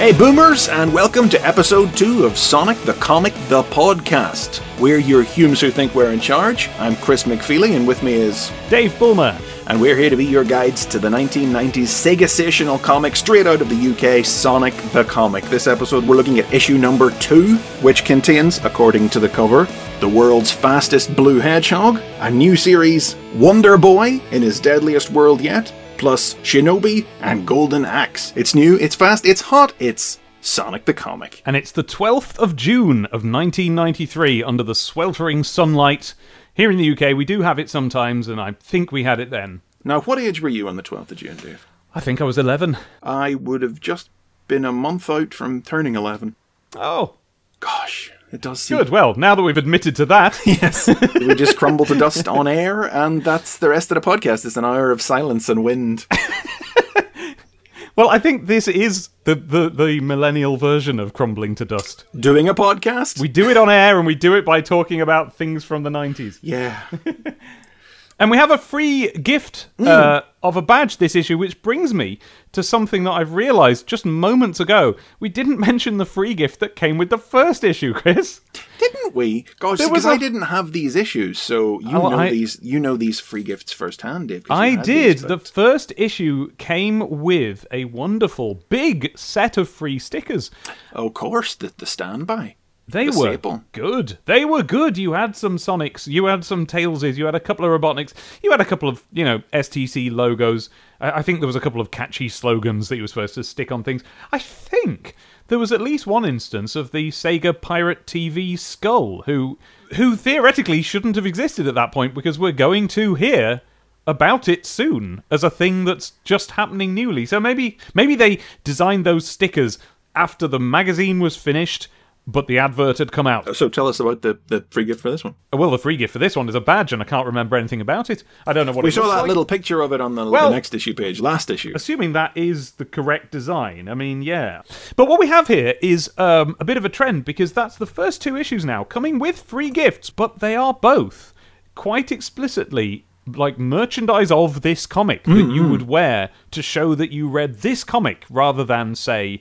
Hey, boomers, and welcome to episode two of Sonic the Comic the Podcast. We're your Humes who think we're in charge. I'm Chris McFeely, and with me is. Dave Bulmer. And we're here to be your guides to the 1990s Sega-sational comic straight out of the UK, Sonic the Comic. This episode, we're looking at issue number two, which contains, according to the cover, the world's fastest blue hedgehog, a new series, Wonder Boy in his deadliest world yet, plus Shinobi and Golden Axe. It's new, it's fast, it's hot, it's Sonic the Comic. And it's the 12th of June of 1993 under the sweltering sunlight. Here in the UK, we do have it sometimes, and I think we had it then. Now, what age were you on the 12th of June, Dave? I think I was 11. I would have just been a month out from turning 11. Oh, Gosh, it does seem. good. Well, now that we've admitted to that, Yes. we just crumble to dust on air, and that's the rest of the podcast. It's an hour of silence and wind. well, I think this is the, the, the millennial version of crumbling to dust. Doing a podcast? We do it on air, and we do it by talking about things from the 90s. yeah. And we have a free gift uh, of a badge this issue, which brings me to something that I've realised just moments ago. We didn't mention the free gift that came with the first issue, Chris. Didn't we? Gosh, There because a- I didn't have these issues, so you Oh, know I- these. You know these free gifts firsthand, Dave. I did. these, The first issue came with a wonderful big set of free stickers. of course, the the standby. They The were staple. good. They were good. You had some Sonics, you had some Tailses, you had a couple of Robotniks, you had a couple of, you know, STC logos. I, I think there was a couple of catchy slogans that you were supposed to stick on things. I think there was at least one instance of the Sega Pirate TV Skull, who who theoretically shouldn't have existed at that point because we're going to hear about it soon as a thing that's just happening newly. So maybe maybe they designed those stickers after the magazine was finished, but the advert had come out. So tell us about the, the free gift for this one. Well, the free gift for this one is a badge, and I can't remember anything about it. I don't know what We saw that like. little picture of it on the, the Well- next issue page, last issue. Assuming that is the correct design. I mean, yeah. But what we have here is um, a bit of a trend because that's the first two issues now coming with free gifts, but they are both quite explicitly like merchandise of this comic that you would wear to show that you read this comic rather than, say,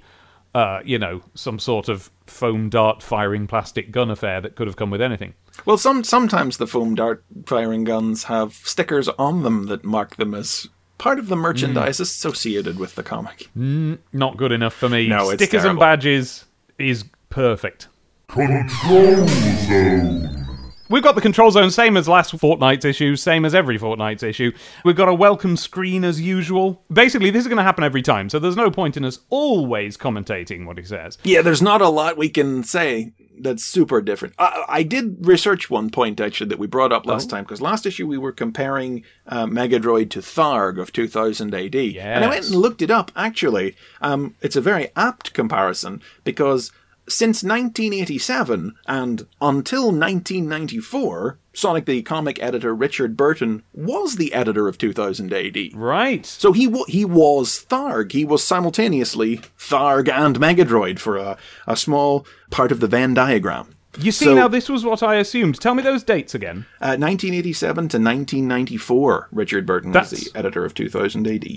uh, you know, some sort of foam dart firing plastic gun affair that could have come with anything. Well, some sometimes the foam dart firing guns have stickers on them that mark them as part of the merchandise Hmm. associated with the comic. Not good enough for me. No, Stickers terrible. and badges is perfect. Control Zone. We've got the control zone, same as last fortnight's issue, same as every fortnight's issue. We've got a welcome screen as usual. Basically, this is going to happen every time, so there's no point in us always commentating what he says. Yeah, there's not a lot we can say that's super different. I, I did research one point actually that we brought up Oh. last time because last issue we were comparing uh, Mega Droid to Tharg of 2000 AD, and I went and looked it up. Actually, um, it's a very apt comparison because since 1987 and until 1994, Sonic the Comic editor Richard Burton was the editor of 2000 AD. Right. So he w- he was Tharg. He was simultaneously Tharg and Megadroid for a, a small part of the Venn diagram. You see, So- now this was what I assumed. Tell me those dates again. Uh, 1987 to 1994, Richard Burton was the editor of 2000 AD.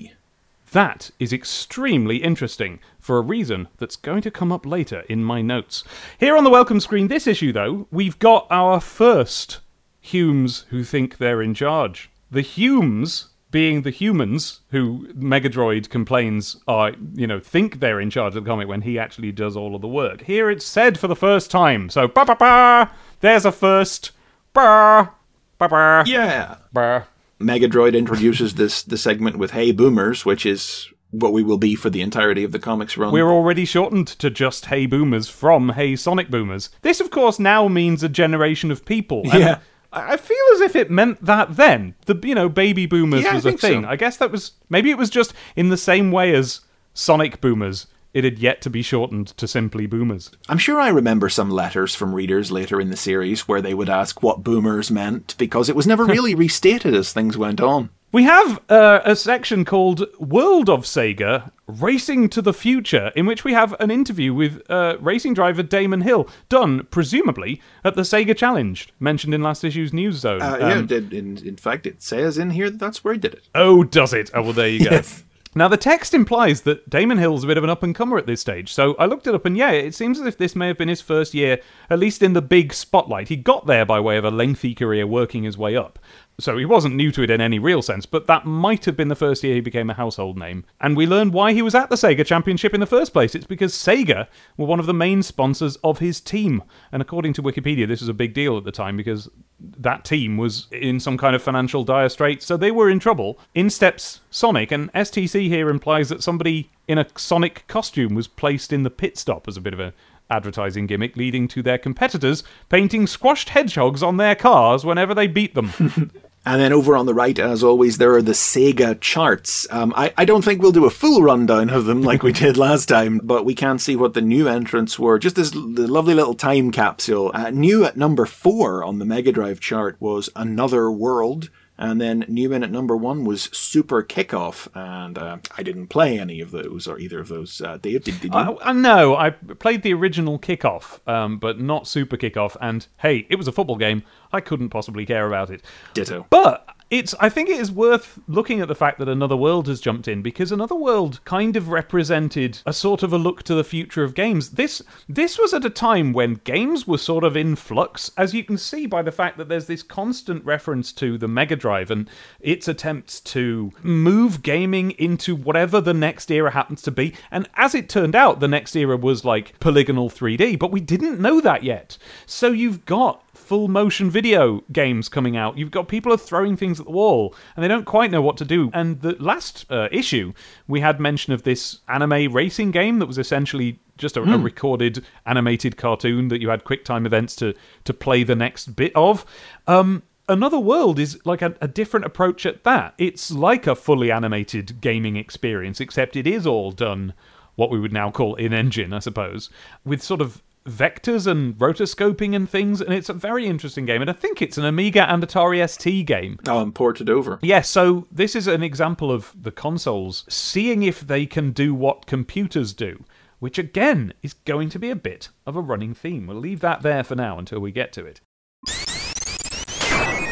That is extremely interesting for a reason that's going to come up later in my notes. Here on the welcome screen, this issue, though, we've got our first Humes who think they're in charge. The Humes being the humans who Megadroid complains are, you know, think they're in charge of the comic when he actually does all of the work. Here it's said for the first time. So, ba ba ba, there's a first. Ba ba ba. Yeah. ba. Megadroid introduces this the segment with "Hey Boomers," which is what we will be for the entirety of the comics run. We're already shortened to just Hey Boomers from Hey Sonic Boomers. This, of course, now means a generation of people. Yeah. I feel as if it meant that then. The you know baby boomers Yeah, was a think so. thing. I guess that was maybe it was just in the same way as Sonic Boomers. It had yet to be shortened to simply Boomers. I'm sure I remember some letters from readers later in the series where they would ask what boomers meant because it was never really restated as things went on. We have uh, a section called World of Sega Racing to the Future, in which we have an interview with uh, racing driver Damon Hill, done presumably at the Sega Challenge, mentioned in last issue's News Zone. Uh, Um, yeah, in, in fact, it says in here that that's where he did it. Oh, does it? Oh, well, there you go. Yes. Now, the text implies that Damon Hill's a bit of an up and comer at this stage, so I looked it up, and yeah, it seems as if this may have been his first year, at least in the big spotlight. He got there by way of a lengthy career working his way up. So he wasn't new to it in any real sense, but that might have been the first year he became a household name. And we learned why he was at the Sega Championship in the first place. It's because Sega were one of the main sponsors of his team. And according to Wikipedia, this was a big deal at the time because that team was in some kind of financial dire straits, so they were in trouble. In steps Sonic, and STC here implies that somebody in a Sonic costume was placed in the pit stop as a bit of a advertising gimmick, leading to their competitors painting squashed hedgehogs on their cars whenever they beat them. And then over on the right, as always, there are the Sega charts. Um, I, I don't think we'll do a full rundown of them like we did last time, but we can see what the new entrants were. Just this the lovely little time capsule. Uh, new at number four on the Mega Drive chart was Another World. And then Newman at number one was Super Kickoff, and uh, I didn't play any of those or either of those. Uh, Dave, did, did you? Uh, uh, no, I played the original Kickoff, um, but not Super Kickoff. And hey, it was a football game. I couldn't possibly care about it. Ditto. But it's I think it is worth looking at the fact that Another World has jumped in because Another World kind of represented a sort of a look to the future of games. This this was at a time when games were sort of in flux, as you can see by the fact that there's this constant reference to the Mega Drive and its attempts to move gaming into whatever the next era happens to be. And as it turned out, the next era was like polygonal 3D, but we didn't know that yet. So you've got full motion video games coming out. You've got people are throwing things at the wall and they don't quite know what to do. And the last uh, issue, we had mention of this anime racing game that was essentially just a, a recorded animated cartoon that you had quick time events to to play the next bit of. Um, Another World is like a, a different approach at that. It's like a fully animated gaming experience, except it is all done what we would now call in engine, I suppose, with sort of vectors and rotoscoping and things, and it's a very interesting game. And I think it's an Amiga and Atari ST game. Oh, and ported over. Yeah, so this is an example of the consoles seeing if they can do what computers do, which again is going to be a bit of a running theme. We'll leave that there for now until we get to it.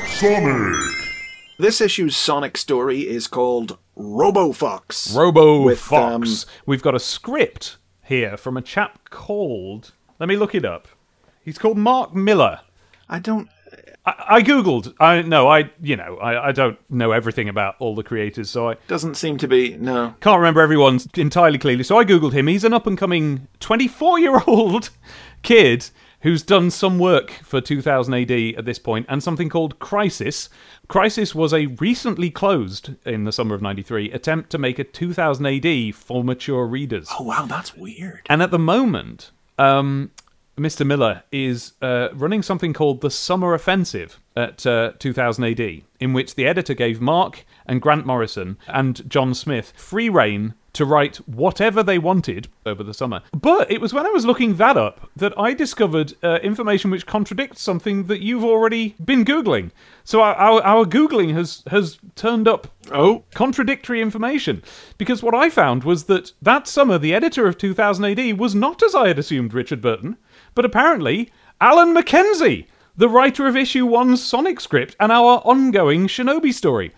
Sonic! This issue's Sonic story is called RoboFox. Robo With, Fox. um, We've got a script here from a chap called. Let me look it up. He's called Mark Millar. I don't. I, I googled. I no, I you know I, I don't know everything about all the creators, so I Doesn't seem to be. No. can't remember everyone entirely clearly. So I googled him. He's an up and coming 24 year old kid who's done some work for 2000 AD at this point and something called Crisis. Crisis was a recently closed in the summer of 93 attempt to make a 2000 AD for mature readers. Oh, wow, that's weird. And at the moment, um, Mr. Millar is uh, running something called the Summer Offensive at uh, 2000 AD, in which the editor gave Mark and Grant Morrison and John Smith free reign to write whatever they wanted over the summer. But it was when I was looking that up that I discovered uh, information which contradicts something that you've already been Googling. So our, our, our Googling has, has turned up Oh. contradictory information because what I found was that that summer the editor of 2000 AD was not as I had assumed Richard Burton, but apparently Alan Mackenzie, the writer of issue 1's Sonic script and our ongoing Shinobi story.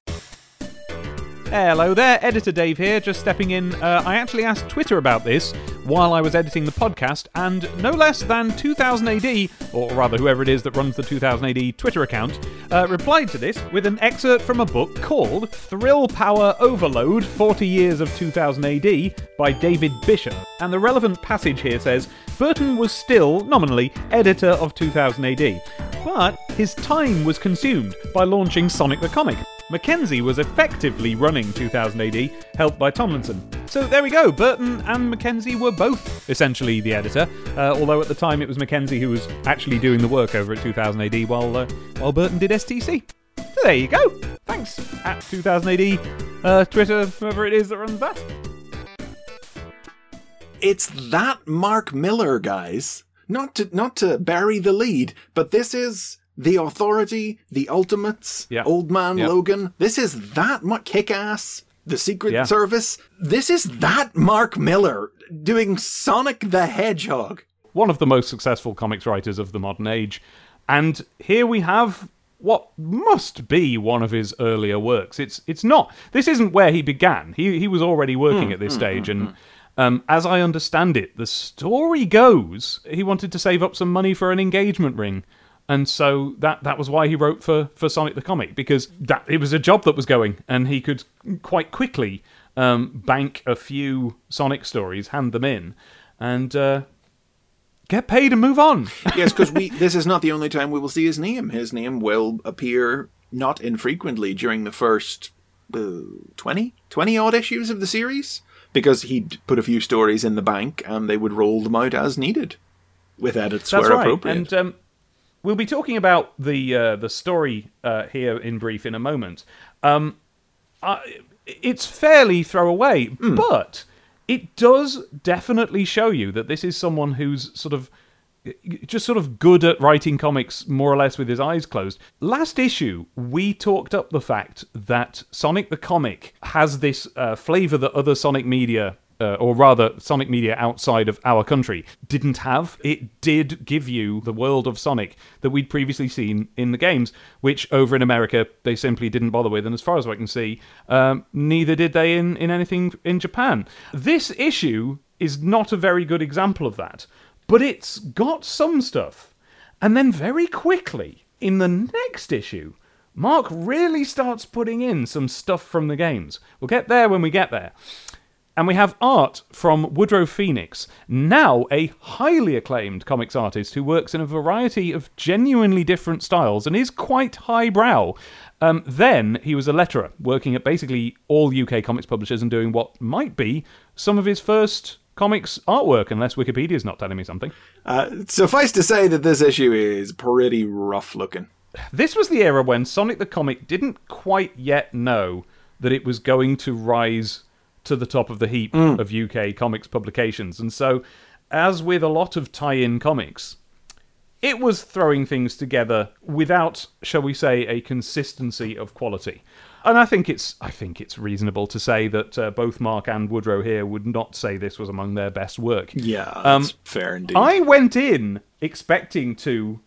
Hello there, Editor Dave here, just stepping in. Uh, I actually asked Twitter about this while I was editing the podcast, and no less than 2000 AD, or rather whoever it is that runs the 2000 AD Twitter account, uh, replied to this with an excerpt from a book called Thrill Power Overload 40 Years of 2000 AD by David Bishop. And the relevant passage here says Burton was still, nominally, editor of 2000 AD, but his time was consumed by launching Sonic the Comic. Mackenzie was effectively running 2000 AD, helped by Tomlinson. So there we go, Burton and Mackenzie were both essentially the editor, uh, although at the time it was Mackenzie who was actually doing the work over at 2000 AD while, uh, while Burton did STC. So there you go. Thanks at 2000 AD, uh, Twitter, whoever it is that runs that. It's that Mark Millar, guys. Not to not to bury the lead, but this is the authority, the ultimates, Yeah. old man Yeah. Logan. This is that Mark kick ass. The Secret Yeah. Service. This is that Mark Millar doing Sonic the Hedgehog. one of the most successful comics writers of the modern age. And here we have what must be one of his earlier works. It's it's not. This isn't where he began. He he was already working hmm. at this hmm. stage, and hmm. um, as I understand it, the story goes he wanted to save up some money for an engagement ring. And so that that was why he wrote for, for Sonic the Comic because that it was a job that was going, and he could quite quickly um, bank a few Sonic stories, hand them in, and uh, get paid and move on. yes, because we this is not the only time we will see his name. His name will appear not infrequently during the first uh, 20, 20 odd issues of the series because he'd put a few stories in the bank and they would roll them out as needed with edits That's where right. appropriate. And um, we'll be talking about the uh, the story uh, here in brief in a moment. Um, I, it's fairly throwaway, but it does definitely show you that this is someone who's sort of just sort of good at writing comics more or less with his eyes closed. Last issue, we talked up the fact that Sonic the Comic has this uh, flavor that other Sonic media. Uh, or rather, Sonic media outside of our country didn't have. It did give you the world of Sonic that we'd previously seen in the games, which over in America they simply didn't bother with, and as far as I can see, um, neither did they in, in anything in Japan. This issue is not a very good example of that but it's got some stuff. And then very quickly, in the next issue, Mark really starts putting in some stuff from the games. We'll get there when we get there. And we have art from Woodrow Phoenix, now a highly acclaimed comics artist who works in a variety of genuinely different styles and is quite highbrow. Um, then he was a letterer, working at basically all UK comics publishers and doing what might be some of his first comics artwork, unless Wikipedia's not telling me something. Uh, suffice to say that this issue is pretty rough looking. This was the era when Sonic the Comic didn't quite yet know that it was going to rise to the top of the heap of UK comics publications. And so, as with a lot of tie in comics, it was throwing things together without, shall we say, a consistency of quality. And I think it's I think it's reasonable to say that uh, both Mark and Woodrow here would not say this was among their best work. Yeah, Um, fair indeed. I went in expecting to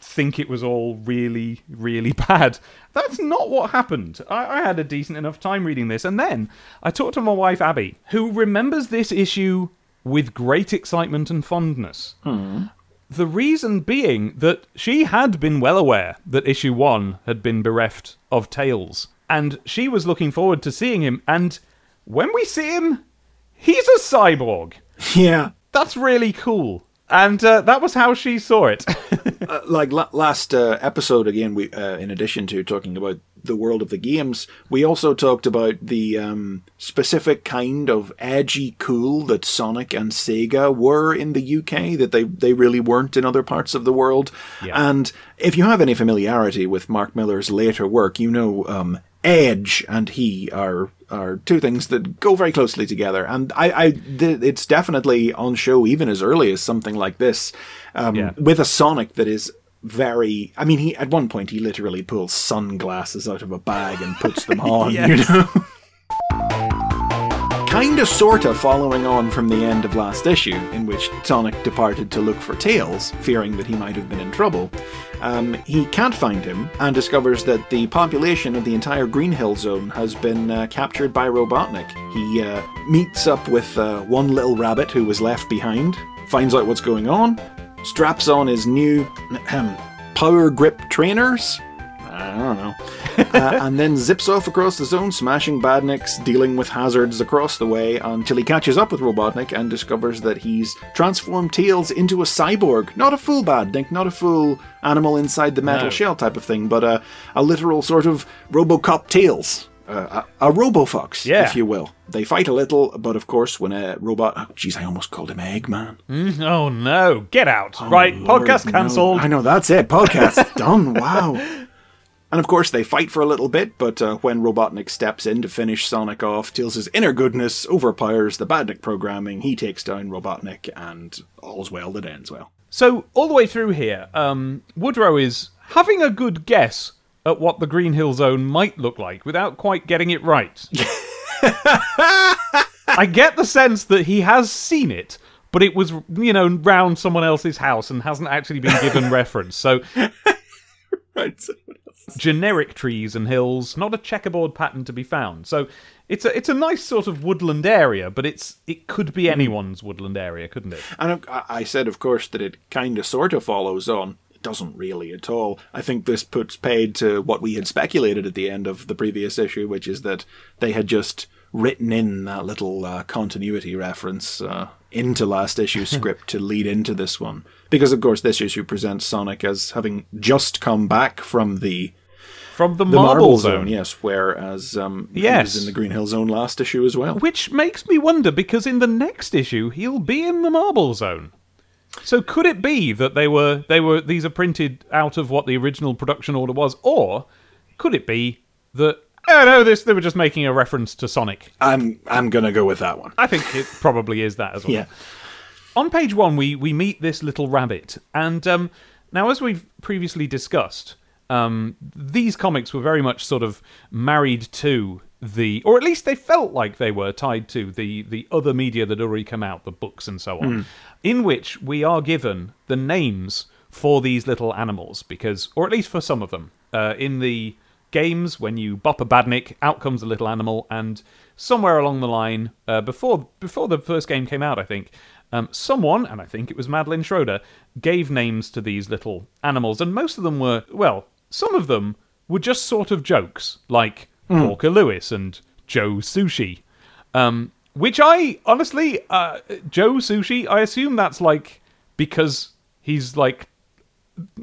think it was all really, really bad. That's not what happened. I, I had a decent enough time reading this, and then I talked to my wife Abby, who remembers this issue with great excitement and fondness. Hmm. The reason being that she had been well aware that issue one had been bereft of Tails, and she was looking forward to seeing him, and when we see him, he's a cyborg. yeah. That's really cool. And uh, that was how she saw it. Uh, like la- last uh, episode again we uh, in addition to talking about the world of the games we also talked about the um, specific kind of edgy cool that sonic and sega were in the uk that they, they really weren't in other parts of the world Yeah. and if you have any familiarity with mark millar's later work you know um, edge and he are are two things that go very closely together and i, I th- it's definitely on show even as early as something like this um, Yeah. with a Sonic that is very. I mean, he at one point he literally pulls sunglasses out of a bag and puts them on. You know. Kinda, sorta following on from the end of last issue, in which Sonic departed to look for Tails, fearing that he might have been in trouble. Um, he can't find him and discovers that the population of the entire Green Hill Zone has been uh, captured by Robotnik. He uh, meets up with uh, one little rabbit who was left behind, finds out what's going on, straps on his new power grip trainers. I don't know. uh, and then zips off across the zone, smashing badniks, dealing with hazards across the way until he catches up with Robotnik and discovers that he's transformed Tails into a cyborg. Not a full badnik, not a full animal inside the metal No. shell type of thing, but a, a literal sort of Robocop Tails. Uh, a, a Robofox, Yeah. if you will. They fight a little, but of course, when a robot. Oh, jeez, I almost called him Eggman. oh no, get out. right, Lord, podcast no. cancelled. I know, that's it. Podcast done. Wow. And of course, they fight for a little bit, but uh, when Robotnik steps in to finish Sonic off, Tails' inner goodness overpowers the Badnik programming. He takes down Robotnik, and all's well that ends well. So, all the way through here, um, Woodrow is having a good guess at what the Green Hill Zone might look like without quite getting it right. I get the sense that he has seen it, but it was, you know, round someone else's house and hasn't actually been given reference. So, Someone else. generic trees and hills, not a checkerboard pattern to be found. So it's a it's a nice sort of woodland area, but it's it could be hmm. anyone's woodland area, couldn't it? And uh, I I said, of course, that it kind of sort of follows on. It doesn't really at all. I think this puts paid to what we had speculated at the end of the previous issue, which is that they had just written in that little uh, continuity reference uh, into last issue's script to lead into this one. Because, of course, this issue presents Sonic as having just come back from the From the, the marble, Marble zone. Zone, yes, whereas um, he Yes. was in the Green Hill Zone last issue as well. Which makes me wonder because in the next issue he'll be in the marble zone. So could it be that they were they were these are printed out of what the original production order was, or could it be that oh no, this they were just making a reference to Sonic? I'm I'm gonna go with that one. I think it probably is that as well. Yeah. On page one, we we meet this little rabbit, and um, now as we've previously discussed, um, these comics were very much sort of married to the, or at least they felt like they were tied to the the other media that already come out, the books and so on, in which we are given the names for these little animals, because, or at least for some of them, uh, in the games when you bop a badnik, out comes a little animal, and somewhere along the line, uh, before before the first game came out, I think. Um, someone, and I think it was Madeline Schroeder, gave names to these little animals, and most of them were, well, some of them were just sort of jokes, like Porker Lewis and Joe Sushi. Um, which I, honestly, uh, Joe Sushi, I assume that's like because he's like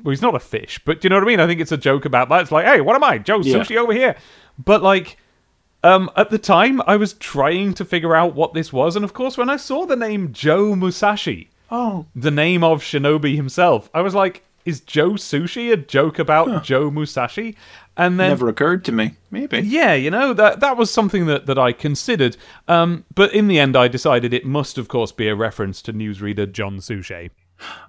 well, he's not a fish, but do you know what I mean? I think it's a joke about that. It's like, hey, what am I? Joe Yeah. Sushi over here. But like, um, at the time, I was trying to figure out what this was, and of course, when I saw the name Joe Musashi, Oh, the name of Shinobi himself, I was like, is Joe Sushi a joke about Joe Musashi? And then never occurred to me. Maybe. yeah, you know that that was something that, that I considered, um, but in the end, I decided it must, of course, be a reference to newsreader John Suchet,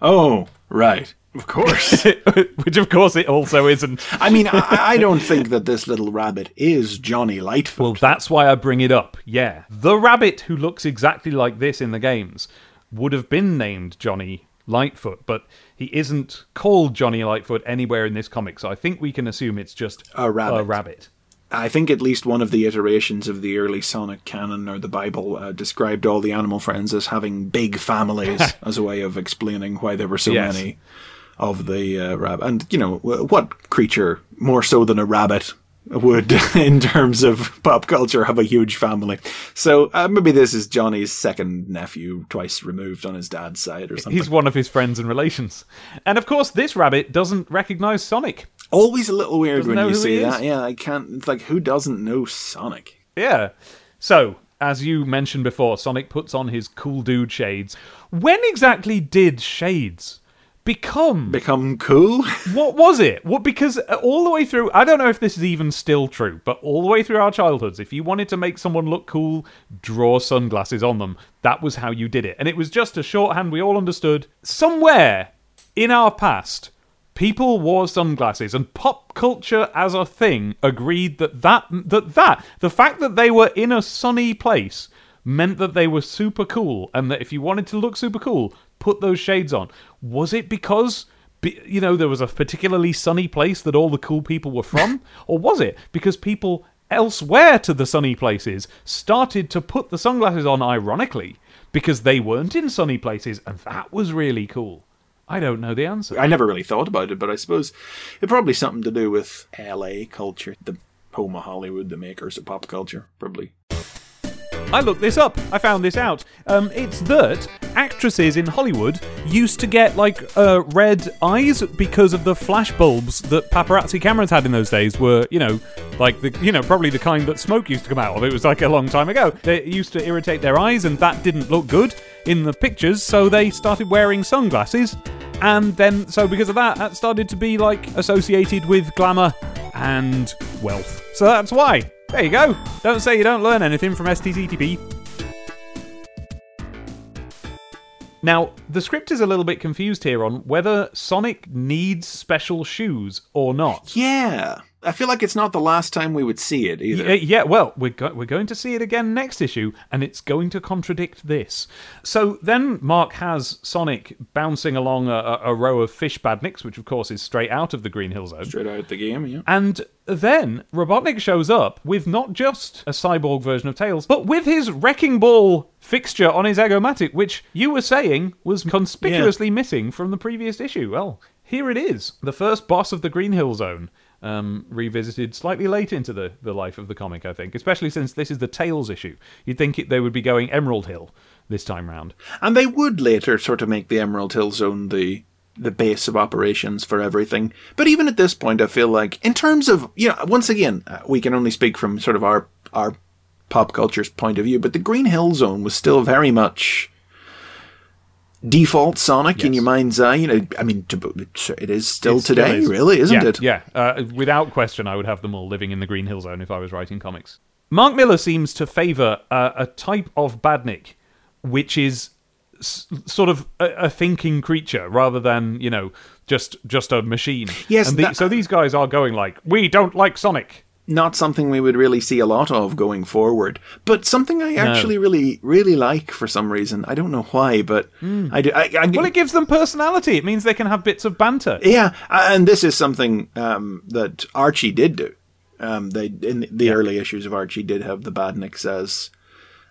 Oh, right. Of course. which, of course, it also isn't. I mean, I, I don't think that this little rabbit is Johnny Lightfoot. Well, that's why I bring it up. Yeah. The rabbit who looks exactly like this in the games would have been named Johnny Lightfoot, but he isn't called Johnny Lightfoot anywhere in this comic, so I think we can assume it's just A rabbit. A rabbit. I think at least one of the iterations of the early Sonic canon or the Bible uh, described all the animal friends as having big families as a way of explaining why there were so Yes. many of the uh, rabbit. And, you know, what creature more so than a rabbit would, in terms of pop culture, have a huge family? So uh, maybe this is Johnny's second nephew, twice removed on his dad's side or something. He's one of his friends and relations. And of course, this rabbit doesn't recognize Sonic. Always a little weird Doesn't when you who say he is. that. Yeah, I can't. It's like, who doesn't know Sonic? Yeah. So, as you mentioned before, Sonic puts on his cool dude shades. When exactly did shades become Become cool? What was it? What because uh, all the way through, I don't know if this is even still true, but all the way through our childhoods, if you wanted to make someone look cool, draw sunglasses on them. That was how you did it, and it was just a shorthand we all understood. Somewhere in our past, people wore sunglasses, and pop culture as a thing agreed that that that that the fact that they were in a sunny place meant that they were super cool, and that if you wanted to look super cool, put those shades on. Was it because you know there was a particularly sunny place that all the cool people were from, or was it because people elsewhere to the sunny places started to put the sunglasses on ironically because they weren't in sunny places, and that was really cool? I don't know the answer. I never really thought about it, but I suppose it probably something to do with LA culture, the home of Hollywood, the makers of pop culture, probably. I looked this up. I found this out. Um, it's that actresses in Hollywood used to get like uh, red eyes because of the flash bulbs that paparazzi cameras had in those days. Were you know like the you know probably the kind that smoke used to come out of. It was like a long time ago. They used to irritate their eyes, and that didn't look good in the pictures. So they started wearing sunglasses, and then so because of that, that started to be like associated with glamour and wealth. So that's why. There you go. Don't say you don't learn anything from STCTP. Now, the script is a little bit confused here on whether Sonic needs special shoes or not. Yeah. I feel like it's not the last time we would see it either. Yeah, yeah, well, we're, go- we're going to see it again next issue, and it's going to contradict this. So then Mark has Sonic bouncing along a, a, row of fish badniks, which of course is straight out of the Green Hill Zone. Straight out the game, yeah. And then Robotnik shows up with not just a cyborg version of Tails, but with his wrecking ball fixture on his Egomatic, which you were saying was conspicuously missing from the previous issue. Well, here it is. The first boss of the Green Hill Zone. Um, revisited slightly late into the, the life of the comic, I think, especially since this is the Tails issue. You'd think it, they would be going Emerald Hill this time round. And they would later sort of make the Emerald Hill Zone the the base of operations for everything. But even at this point, I feel like, in terms of, you know, once again, uh, we can only speak from sort of our our pop culture's point of view, but the Green Hill Zone was still very much default Sonic in your mind's eye. You know, I mean, to, it is still It today, is. really, isn't yeah, it? Yeah, uh, without question, I would have them all living in the Green Hill Zone if I was writing comics. Mark Millar seems to favour uh, a type of badnik which is s- sort of a, a thinking creature rather than you know just just a machine. Yes, and the, that- so these guys are going like, we don't like Sonic. Not something we would really see a lot of going forward, but something I actually really, really like for some reason. I don't know why, but I do. I, I. Well, it gives them personality. It means they can have bits of banter. yeah, and this is something um, that Archie did do. Um, they in the early issues of Archie did have the Badniks as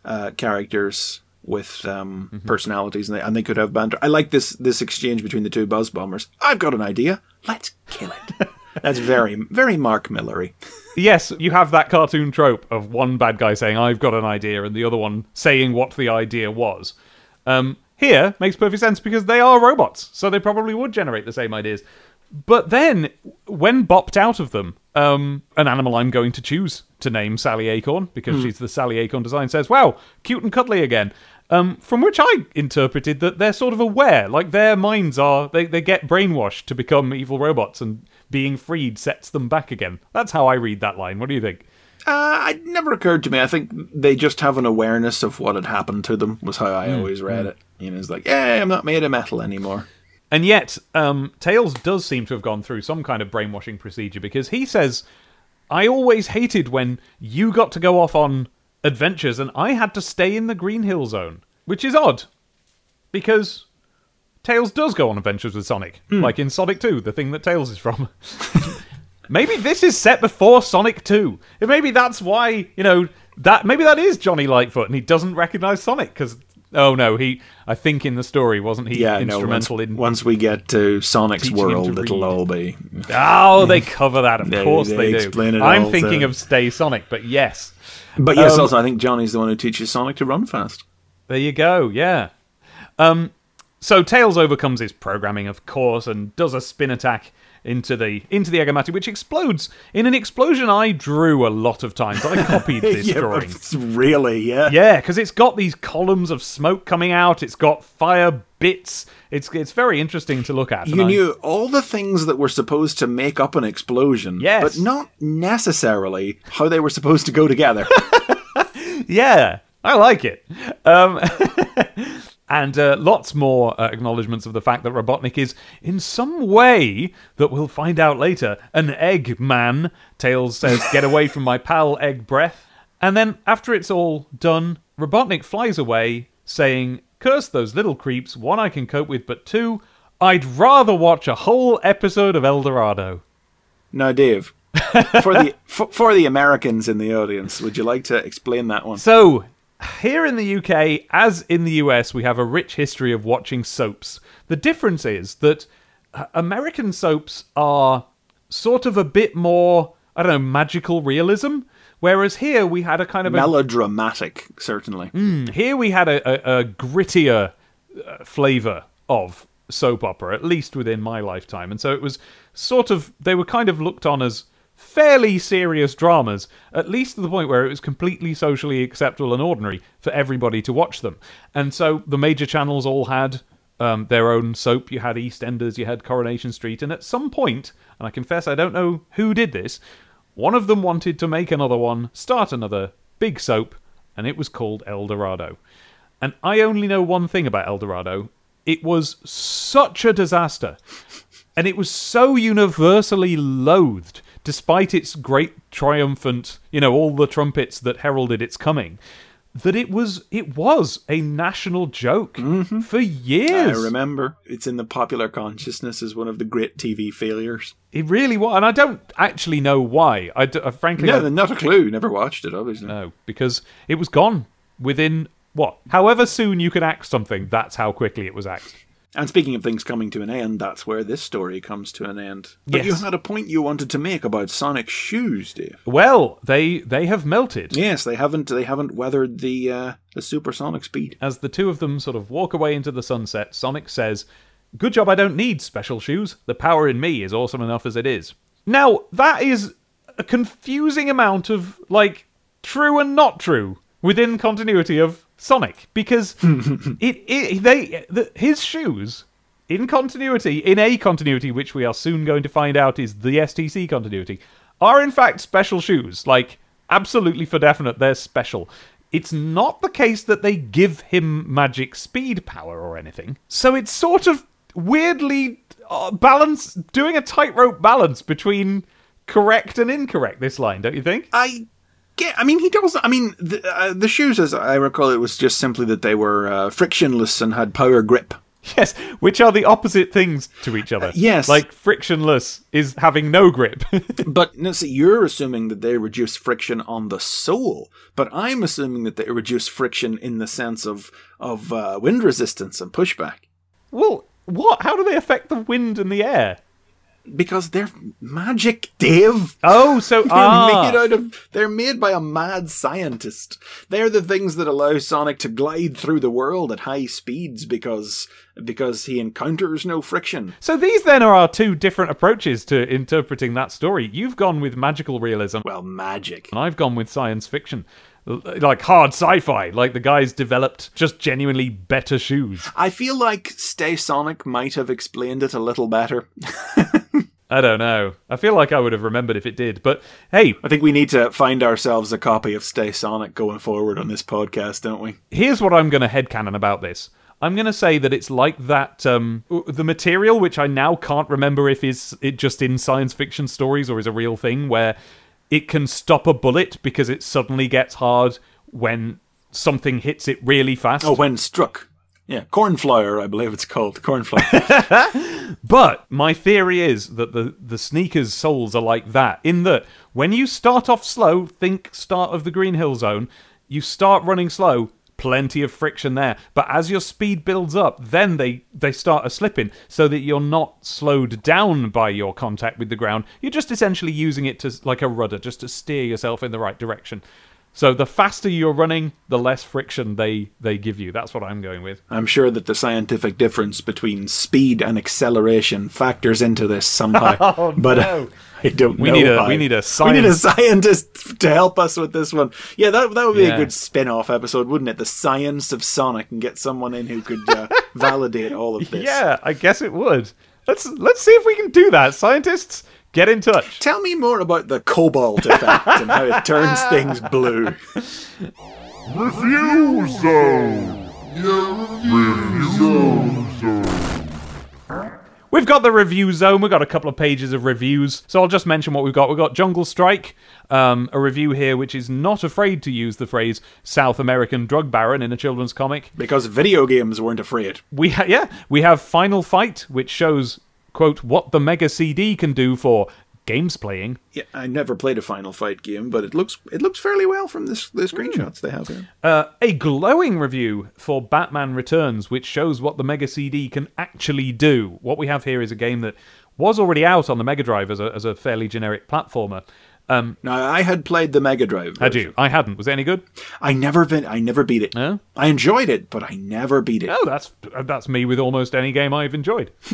uh, characters with um, Mm-hmm. personalities, and they, and they could have banter. I like this this exchange between the two Buzz Bombers. I've got an idea. Let's kill it. That's very, very Mark Millery. Yes, you have that cartoon trope of one bad guy saying, I've got an idea, and the other one saying what the idea was. Um, here makes perfect sense because they are robots, so they probably would generate the same ideas. But then, when bopped out of them, um, an animal I'm going to choose to name Sally Acorn, because she's the Sally Acorn design, says, Wow, cute and cuddly again. Um, from which I interpreted that they're sort of aware, like their minds are, they, they get brainwashed to become evil robots, and being freed sets them back again. That's how I read that line. What do you think? Uh, it never occurred to me. I think they just have an awareness of what had happened to them. Was how I always read it. You know, it's like, yeah, I'm not made of metal anymore. And yet, um, Tails does seem to have gone through some kind of brainwashing procedure because he says, I always hated when you got to go off on adventures and I had to stay in the Green Hill Zone, which is odd because Tails does go on adventures with Sonic, like in Sonic 2, the thing that Tails is from. maybe this is set before Sonic 2. And Maybe that's why, you know, that maybe that is Johnny Lightfoot and he doesn't recognize Sonic because oh no, he I think in the story wasn't he Yeah, no. Once, instrumental in once we get to Sonic's him to world, it'll all be. Oh, they cover that. Of They- course they they, do. explain it I'm thinking to- of Stay Sonic, but yes, But yes, Um, also I think Johnny's the one who teaches Sonic to run fast. there you go. Yeah. Um. So Tails overcomes his programming, of course, and does a spin attack into the into the Egomatic, which explodes in an explosion I drew a lot of times. I copied this yeah, drawing. it's really, yeah. Yeah, because it's got these columns of smoke coming out. It's got fire bits. It's it's very interesting to look at. You I- knew all the things that were supposed to make up an explosion, Yes. but not necessarily how they were supposed to go together. Yeah, I like it. Um, and uh, lots more uh, acknowledgements of the fact that Robotnik is, in some way that we'll find out later, an egg man. Tails says, Get away from my pal, egg breath. And then, after it's all done, Robotnik flies away, saying, Curse those little creeps, one I can cope with, but two, I'd rather watch a whole episode of El Dorado. now, Dave, for the for, for the Americans in the audience, would you like to explain that one? So, here in the UK, as in the US, we have a rich history of watching soaps. The difference is that uh, American soaps are sort of a bit more, I don't know, magical realism. Whereas here we had a kind of a Melodramatic, certainly. here we had a, a, a grittier uh, flavor of soap opera, at least within my lifetime. And so it was sort of, they were kind of looked on as fairly serious dramas, at least to the point where it was completely socially acceptable and ordinary for everybody to watch them. And so the major channels all had um, their own soap. You had EastEnders, you had Coronation Street, and at some point, and I confess I don't know who did this, one of them wanted to make another one, start another big soap, and it was called El Dorado. And I only know one thing about El Dorado. It was such a disaster. And it was so universally loathed despite its great triumphant, you know, all the trumpets that heralded its coming, that it was it was a national joke for years. I remember. It's in the popular consciousness as one of the great TV failures. It really was, and I don't actually know why. I, d- uh, frankly, I No, not a clue. Never watched it, obviously. No, because it was gone within what? However soon you could act something, that's how quickly it was axed. And speaking of things coming to an end, that's where this story comes to an end. But you had a point you wanted to make about Sonic shoes, Dave. Well, they they have melted Yes, they haven't they haven't weathered the uh, the supersonic speed. as the two of them sort of walk away into the sunset. Sonic says, "Good job, I don't need special shoes. The power in me is awesome enough as it is." Now that is a confusing amount of like true and not true within continuity of Sonic because it, it they the, his shoes in continuity in a continuity which we are soon going to find out is the STC continuity are in fact special shoes like absolutely for definite they're special. It's not the case that they give him magic speed power or anything so it's sort of weirdly uh, balance doing a tightrope balance between correct and incorrect this line don't you think? I get. I mean, he does. I mean, the, uh, the shoes, as I recall, it was just simply that they were uh, frictionless and had power grip. Yes, which are the opposite things to each other. yes. Like frictionless is having no grip. But no, see, you're assuming that they reduce friction on the sole, but I'm assuming that they reduce friction in the sense of of uh, wind resistance and pushback well, what? How do they affect the wind and the air? Because they're magic, Dave. Oh, so They're ah, made out of. They're made by a mad scientist. They're the things that allow Sonic to glide through the world at high speeds because because he encounters no friction. so these then are our two different approaches to interpreting that story. You've gone with magical realism, Well, magic. and I've gone with science fiction, like hard sci-fi. Like the guys developed just genuinely better shoes. I feel like Stay Sonic might have explained it a little better. I don't know. I feel like I would have remembered if it did, but hey, I think we need to find ourselves a copy of Stay Sonic going forward on this podcast, don't we? here's what I'm going to headcanon about this. I'm going to say that it's like that um, the material, which I now can't remember if is it just in science fiction stories or is a real thing, where it can stop a bullet because it suddenly gets hard when something hits it really fast. Oh, when struck. Yeah, Cornflour, I believe it's called. Cornflour. But my theory is that the, the sneakers soles are like that, in that when you start off slow, think start of the Green Hill Zone, you start running slow, plenty of friction there. But as your speed builds up, then they, they start a slipping so that you're not slowed down by your contact with the ground. You're just essentially using it to like a rudder, just to steer yourself in the right direction. So the faster you're running, the less friction they, they give you. That's what I'm going with. I'm sure that the scientific difference between speed and acceleration factors into this somehow. but uh, I don't Oh, We know. need a- we need a We need a scientist to help us with this one. Yeah, that that would be Yeah. a good spin-off episode, wouldn't it? The science of Sonic and get someone in who could uh, validate all of this. Yeah, I guess it would. Let's let's see if we can do that. Scientists, get in touch. Tell me more about the cobalt effect and how it turns things blue. Review Zone! Review Zone! We've got the review zone. We've got a couple of pages of reviews. So I'll just mention what we've got. We've got Jungle Strike, um, a review here which is not afraid to use the phrase South American drug baron in a children's comic. Because video games weren't afraid. We ha- yeah, we have Final Fight, which shows quote what the Mega CD can do for games playing. Yeah, I never played a Final Fight game, but it looks it looks fairly well from this the screenshots they have here. Uh, a glowing review for Batman Returns, which shows what the Mega CD can actually do. What we have here is a game that was already out on the Mega Drive as a, as a fairly generic platformer. Um, Now I had played the Mega Drive. had version. you? I hadn't. Was it any good? I never been, I never beat it. No? I enjoyed it, but I never beat it. Oh, that's that's me with almost any game I've enjoyed.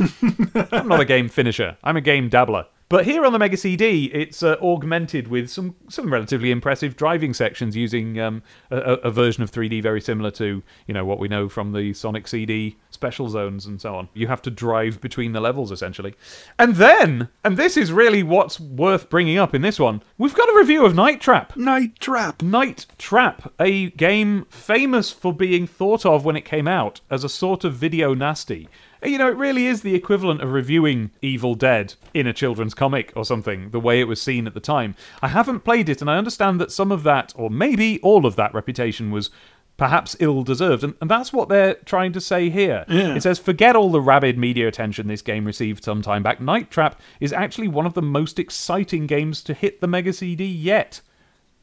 I'm not a game finisher. I'm a game dabbler. But here on the Mega CD, it's uh, augmented with some some relatively impressive driving sections using um, a, a a version of 3D very similar to you know what we know from the Sonic CD special zones and so on. You have to drive between the levels essentially, and then and this is really what's worth bringing up in this one. We've got a review of Night Trap. Night Trap. Night Trap, a game famous for being thought of when it came out as a sort of video nasty. You know, it really is the equivalent of reviewing Evil Dead in a children's comic or something, the way it was seen at the time. I haven't played it, and I understand that some of that, or maybe all of that reputation was perhaps ill deserved. And, and that's what they're trying to say here. Yeah. It says, forget all the rabid media attention this game received some time back. Night Trap is actually one of the most exciting games to hit the Mega CD yet.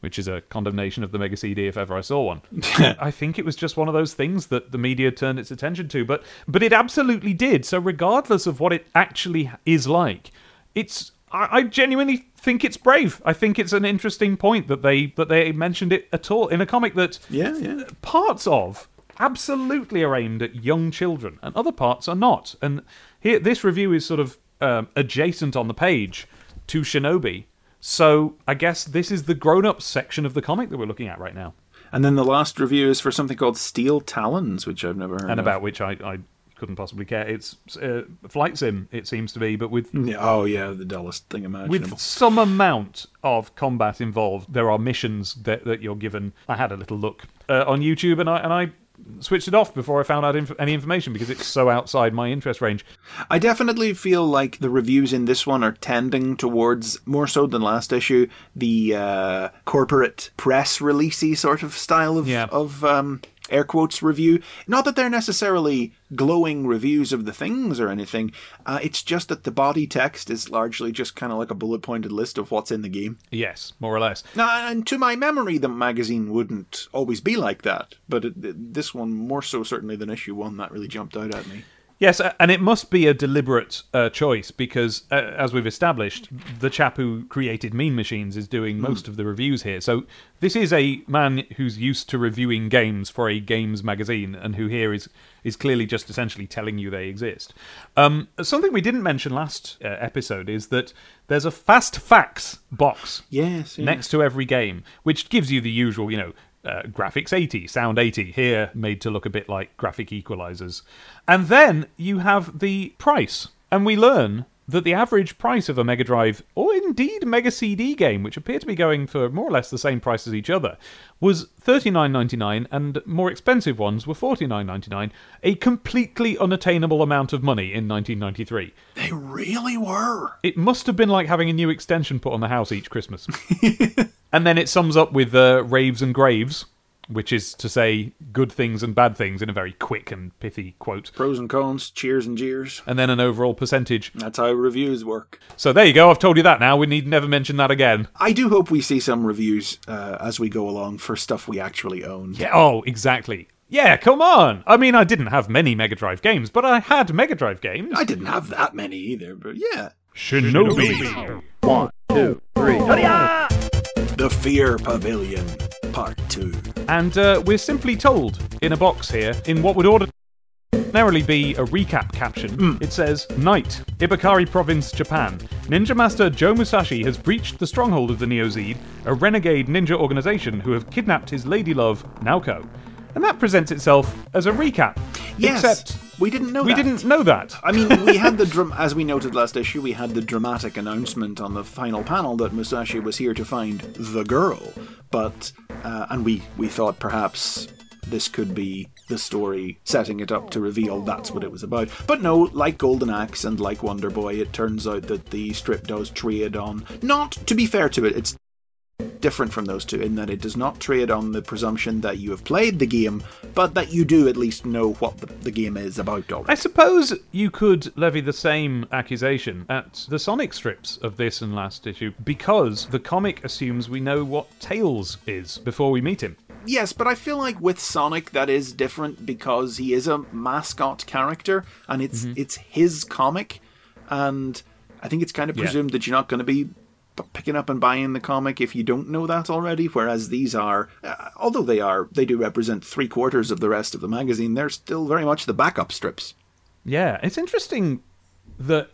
Which is a condemnation of the Mega CD if ever I saw one. I think it was just one of those things that the media turned its attention to, but but it absolutely did. So regardless of what it actually is like, it's I, I genuinely think it's brave. I think it's an interesting point that they that they mentioned it at all in a comic that Yeah, yeah. parts of absolutely are aimed at young children and other parts are not. And here, this review is sort of um, adjacent on the page to Shinobi. So I guess this is the grown-up section of the comic that we're looking at right now, And then the last review is for something called Steel Talons, which I've never heard and of. about which I, I couldn't possibly care. It's uh, flight sim, it seems to be, but with Oh, yeah, the dullest thing imaginable. with some amount of combat involved. There are missions that, that you're given. I had a little look uh, on YouTube, and I and I switched it off before I found out inf- any information because it's so outside my interest range. I definitely feel like the reviews in this one are tending towards more so than last issue the uh, corporate press releasey sort of style of Yeah. of um, air quotes review. Not that they're necessarily glowing reviews of the things or anything. Uh, it's just that the body text is largely just kind of like a bullet pointed list of what's in the game. Yes, more or less. Now, and to my memory, the magazine wouldn't always be like that, but it, this one more so certainly than issue one that really jumped out at me. Yes, and it must be a deliberate uh, choice because, uh, as we've established, the chap who created Mean Machines is doing most of the reviews here. So this is a man who's used to reviewing games for a games magazine, and who here is is clearly just essentially telling you they exist. Um, something we didn't mention last uh, episode is that there's a fast facts box Yes, yes. next to every game, which gives you the usual, you know, uh, graphics 80, sound 80, here made to look a bit like graphic equalizers. And then you have the price. And we learn that the average price of a Mega Drive, or indeed Mega CD game, which appear to be going for more or less the same price as each other, was $39.99 and more expensive ones were $49.99, a completely unattainable amount of money in 1993. They really were. It must have been like having a new extension put on the house each Christmas. and then it sums up with uh, raves and graves, which is to say good things and bad things in a very quick and pithy quote. Pros and cons, cheers and jeers. And then an overall percentage. That's how reviews work. So there you go. I've told you that now. We need never mention that again. I do hope we see some reviews uh, as we go along for stuff we actually own. Yeah. Oh, exactly. Yeah, come on. I mean, I didn't have many Mega Drive games, but I had Mega Drive games. I didn't have that many either, but yeah. Shinobi. One, two, three. The Fear Pavilion, Part 2. And uh, we're simply told in a box here, in what would ordinarily be a recap caption, it says Night, Ibukari Province, Japan. Ninja Master Joe Musashi has breached the stronghold of the Neo Zed, a renegade ninja organization who have kidnapped his lady love, Naoko. And that presents itself as a recap. Yes, Except we didn't know we that. didn't know that. I mean, we had the dram- as we noted last issue, we had the dramatic announcement on the final panel that Musashi was here to find the girl. But uh, and we we thought perhaps this could be the story setting it up to reveal that's what it was about. But no, like Golden Axe and like Wonder Boy, it turns out that the strip does trade on. Not to be fair to it, it's different from those two in that it does not trade on the presumption that you have played the game, but that you do at least know what the, the game is about already. I suppose you could levy the same accusation at the Sonic strips of this and last issue because the comic assumes we know what Tails is before we meet him. Yes, but I feel like with Sonic that is different because he is a mascot character and it's mm-hmm. it's his comic and I think it's kind of Yeah. presumed that you're not going to be picking up and buying the comic if you don't know that already whereas these are uh, although they are they do represent 3 quarters of the rest of the magazine they're still very much the backup strips. Yeah, it's interesting that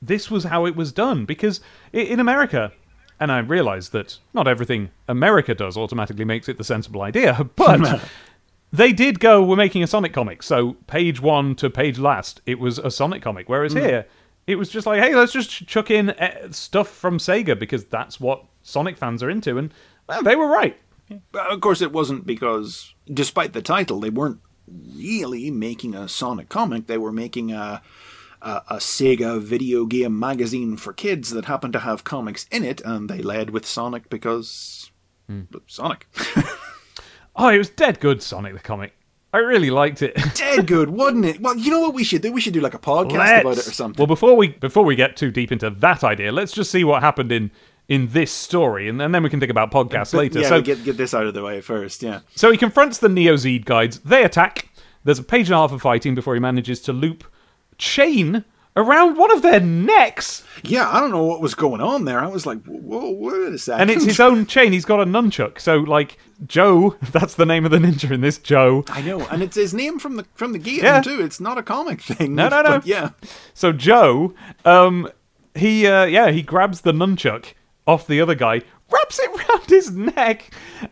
this was how it was done because in America, and I realize that not everything America does automatically makes it the sensible idea, but they did go, we're making a Sonic comic. So page one to page last, it was a Sonic comic. Whereas here, it was just like, hey, let's just chuck in uh, stuff from Sega because that's what Sonic fans are into. And well, they were right. But of course it wasn't because despite the title they weren't really making a Sonic comic. They were making a, a, a Sega video game magazine for kids that happened to have comics in it, and they led with Sonic because Sonic. Oh, it was dead good, Sonic the comic. I really liked it. Dead good, wasn't it? Well, you know what we should do? We should do like a podcast about it or something. Well, before we before we get too deep into that idea, let's just see what happened in in this story, and, and then we can think about podcasts later. yeah, so, get get this out of the way first. Yeah. so he confronts the Neo Zed guides. They attack. There's a page and a half of fighting before he manages to loop chain around one of their necks, Yeah, I don't know what was going on there. I was like, whoa, wait a second. and it's his own chain. He's got a nunchuck. So, like Joe, that's the name of the ninja in this. Joe. I know, and it's his name from the from the game Yeah. too. It's not a comic thing. No, no, no. but yeah, So Joe, um, he uh, yeah, he grabs the nunchuck off the other guy, wraps it round his neck,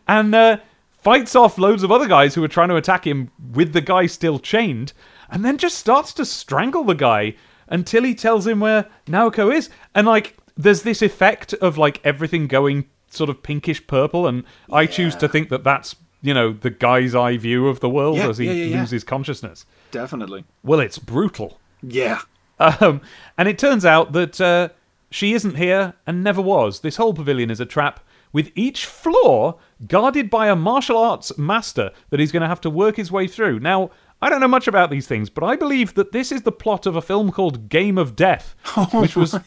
and uh, fights off loads of other guys who are trying to attack him with the guy still chained, and then just starts to strangle the guy until he tells him where Naoko is, and like there's this effect of like everything going sort of pinkish purple, and I choose to think that that's you know the guy's eye view of the world Yeah, as he yeah, yeah, yeah. loses consciousness. definitely. Well, it's brutal. Yeah, Um, and it turns out that uh, she isn't here and never was. This whole pavilion is a trap, with each floor guarded by a martial arts master that he's going to have to work his way through. Now, I don't know much about these things, but I believe that this is the plot of a film called Game of Death, oh, which was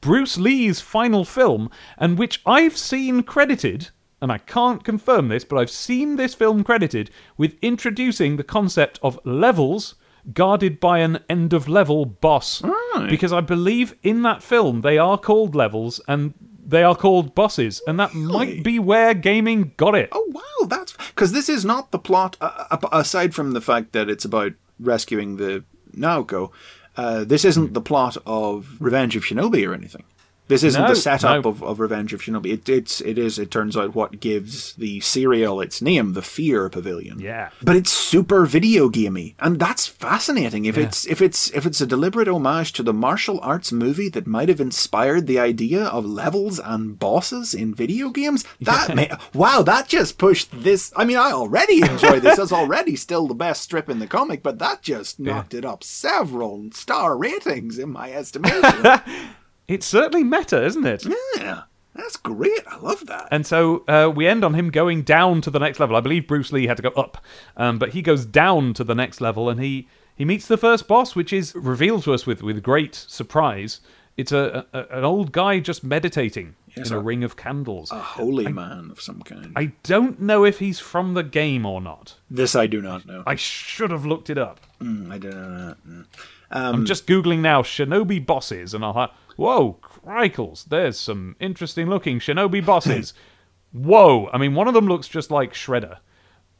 Bruce Lee's final film, and which I've seen credited. And I can't confirm this, but I've seen this film credited with introducing the concept of levels guarded by an end of level boss. Because I believe in that film they are called levels and they are called bosses, and that might be where gaming got it. Oh wow, that's because this is not the plot. Uh, uh, aside from the fact that it's about rescuing the Naoko, uh, this isn't the plot of Revenge of Shinobi or anything. This isn't No, the setup no. of, of Revenge of Shinobi. It, it's it is. It turns out what gives the serial its name, the Fear Pavilion. Yeah. but it's super video gamey, and that's fascinating. If it's if it's if it's a deliberate homage to the martial arts movie that might have inspired the idea of levels and bosses in video games, that may, wow, that just pushed this. I mean, I already enjoy this. It's already still the best strip in the comic, but that just knocked it up several star ratings in my estimation. It's certainly meta, isn't it? yeah, that's great. I love that. And so uh, we end on him going down to the next level. I believe Bruce Lee had to go up, um, but he goes down to the next level and he, he meets the first boss, which is revealed to us with, with great surprise. It's a, a an old guy just meditating Yes, in a a- ring of candles. A holy man of some kind. I don't know if he's from the game or not. this I do not know. I should have looked it up. Mm, I don't know. Mm. I'm just googling now shinobi bosses, and I'll have whoa, crikles! There's some interesting looking shinobi bosses. whoa! I mean, one of them looks just like Shredder.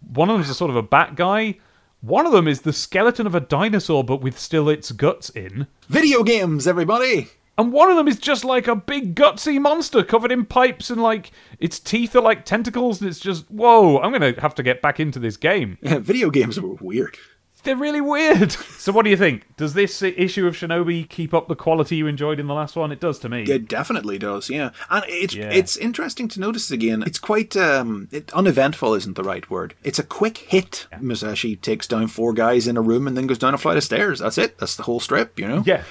One of them's a sort of a bat guy. One of them is the skeleton of a dinosaur, but with still its guts in. Video games, everybody. And one of them is just like a big gutsy monster covered in pipes and like its teeth are like tentacles. And it's just whoa! I'm gonna have to get back into this game. Yeah, video games were weird. They're really weird. So, what do you think? Does this issue of Shinobi keep up the quality you enjoyed in the last one? It does to me. It definitely does, yeah. And it's Yeah. it's interesting to notice again. It's quite um, it, uneventful, isn't the right word. It's a quick hit. Musashi takes down four guys in a room and then goes down a flight of stairs. That's it. That's the whole strip, you know. Yeah.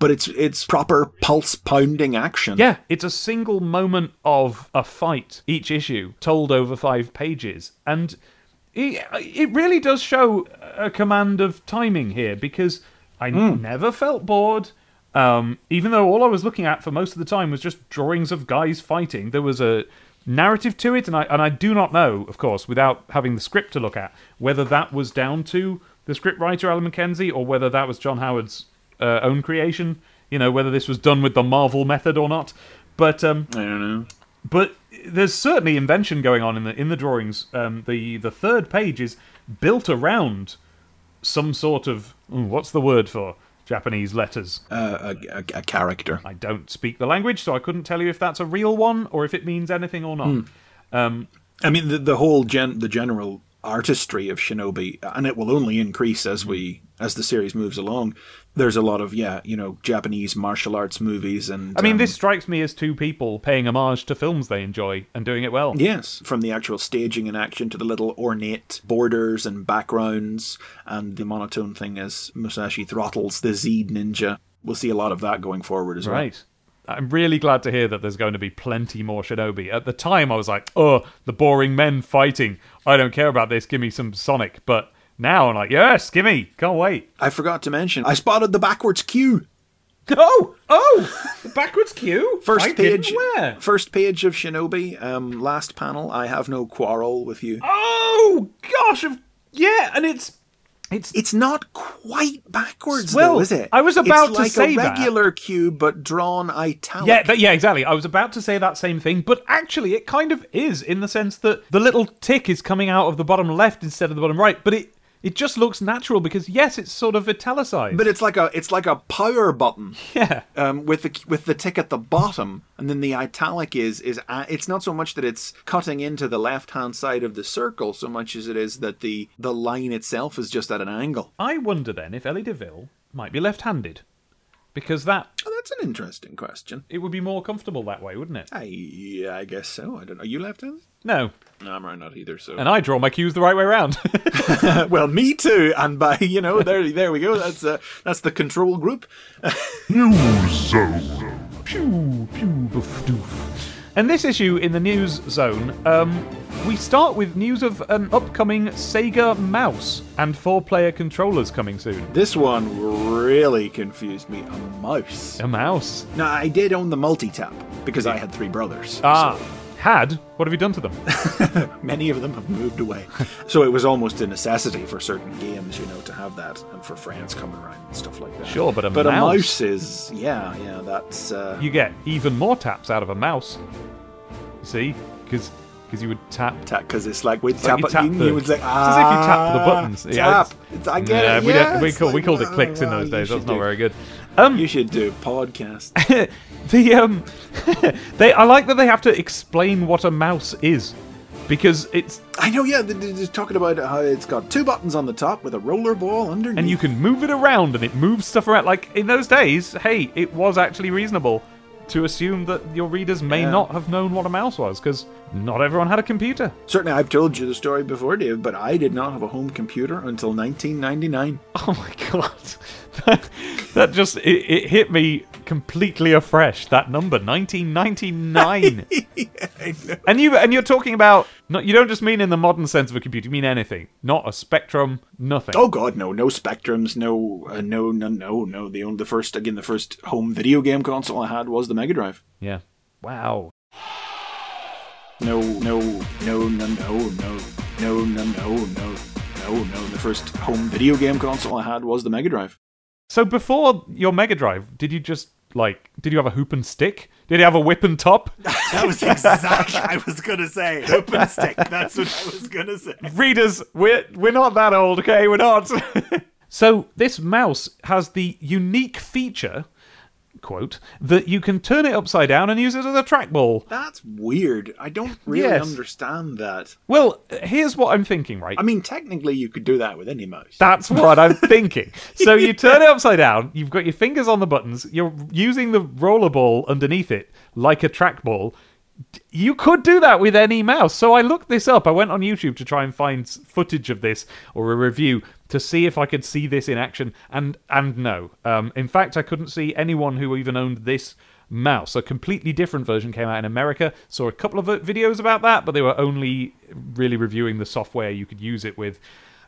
But it's it's proper pulse pounding action. Yeah, it's a single moment of a fight each issue, told over five pages, and it, it really does show a command of timing here because I never felt bored. Um, even though all I was looking at for most of the time was just drawings of guys fighting, there was a narrative to it, and I and I do not know, of course, without having the script to look at, whether that was down to the scriptwriter Alan McKenzie or whether that was John Howard's uh, own creation. You know, whether this was done with the Marvel method or not. But um, I don't know. but there's certainly invention going on in the in the drawings. Um, the the third page is built around some sort of what's the word for Japanese letters? Uh, a, a, a character. I don't speak the language, so I couldn't tell you if that's a real one or if it means anything or not. Um, I mean, the, the whole gen, the general artistry of Shinobi, and it will only increase as we as the series moves along. There's a lot of yeah, you know, Japanese martial arts movies, and I mean, um, this strikes me as two people paying homage to films they enjoy and doing it well. Yes, from the actual staging and action to the little ornate borders and backgrounds, and the monotone thing as Musashi throttles the Z ninja. We'll see a lot of that going forward as well. Right. I'm really glad to hear that there's going to be plenty more Shinobi. At the time, I was like, oh, the boring men fighting. I don't care about this. Give me some Sonic. But now I'm like, yes, give me. Can't wait. I forgot to mention, I spotted the backwards queue. Oh, oh, the backwards queue. First I page, where? first page of Shinobi. Um, last panel. I have no quarrel with you. Oh gosh, yeah, and it's it's It's not quite backwards, Well, though, is it? I was about it's to like say a that. regular cube, but drawn italic. Yeah, that, yeah, exactly. I was about to say that same thing, but actually, it kind of is in the sense that the little tick is coming out of the bottom left instead of the bottom right, but it it just looks natural because yes, it's sort of italicized. But it's like a it's like a power button. yeah, um, with the with the tick at the bottom, and then the italic is is uh, it's not so much that it's cutting into the left hand side of the circle, so much as it is that the the line itself is just at an angle. I wonder then if Ellie de Ville might be left-handed because that Oh, that's an interesting question. it would be more comfortable that way, wouldn't it? I yeah, I guess so. I don't know. Are you left-handed? No, No, I'm right not either. So and I draw my cues the right way around. well, me too. And by you know, there there we go. That's uh, that's the control group. News Zone. Pew, pew, boof, doof. And this issue in the news zone, um, we start with news of an upcoming Sega mouse and four-player controllers coming soon. This one really confused me. A mouse. A mouse? Now I did own the multi-tap because I had three brothers. Ah, had? What have you done to them? Many of them have moved away. so it was almost a necessity for certain games, you know, to have that and for friends coming around and stuff like that. Sure, but a but mouse- a mouse is, yeah, yeah, that's. Uh, You get even more taps out of a mouse. You see? Because you would tap. Tap because it's like we like tap you tap you, the- you would say, it's as if you tap the "Ah, buttons." Yeah, Tap. It's- I get Yeah, it. we, yeah, don't, we, call, we called it "Ah, clicks in ah, those days. That's not do- very good. Um, You should do podcast. the um, they I like that they have to explain what a mouse is because it's I know, yeah, they- they're just talking about how it's got two buttons on the top with a roller ball underneath. and you can move it around and it moves stuff around. Like in those days, hey, it was actually reasonable to assume that your readers may Yeah. not have known what a mouse was because not everyone had a computer. Certainly, I've told you the story before, Dave, but I did not have a home computer until 1999. Oh my god, that, that just it, it hit me completely afresh. That number, 1999. And you and you're talking about not you don't just mean in the modern sense of a computer. You mean anything, not a Spectrum, nothing. Oh God, no, no Spectrums, no, uh, no, no, no, no. The only the first again, the first home video game console I had was the Mega Drive. Yeah. Wow. No, no, no, no, no, no, no, no, no, no, no, no. The first home video game console I had was the Mega Drive. So before your Mega Drive, did you just like did you have a hoop and stick? Did you have a whip and top? That was exactly I was gonna say. Hoop and stick. That's what I was gonna say. Readers, we're we're not that old, okay? We're not. so this mouse has the unique feature, quote, that you can turn it upside down and use it as a trackball. That's weird. I don't really Yes. understand that. Well, here's what I'm thinking, right? I mean, technically, you could do that with any mouse. That's what I'm thinking. So you turn it upside down, you've got your fingers on the buttons, you're using the rollerball underneath it like a trackball. You could do that with any mouse. So I looked this up. I went on YouTube to try and find footage of this or a review to see if I could see this in action. And and no, um, in fact, I couldn't see anyone who even owned this mouse. A completely different version came out in America. Saw a couple of videos about that, but they were only really reviewing the software you could use it with.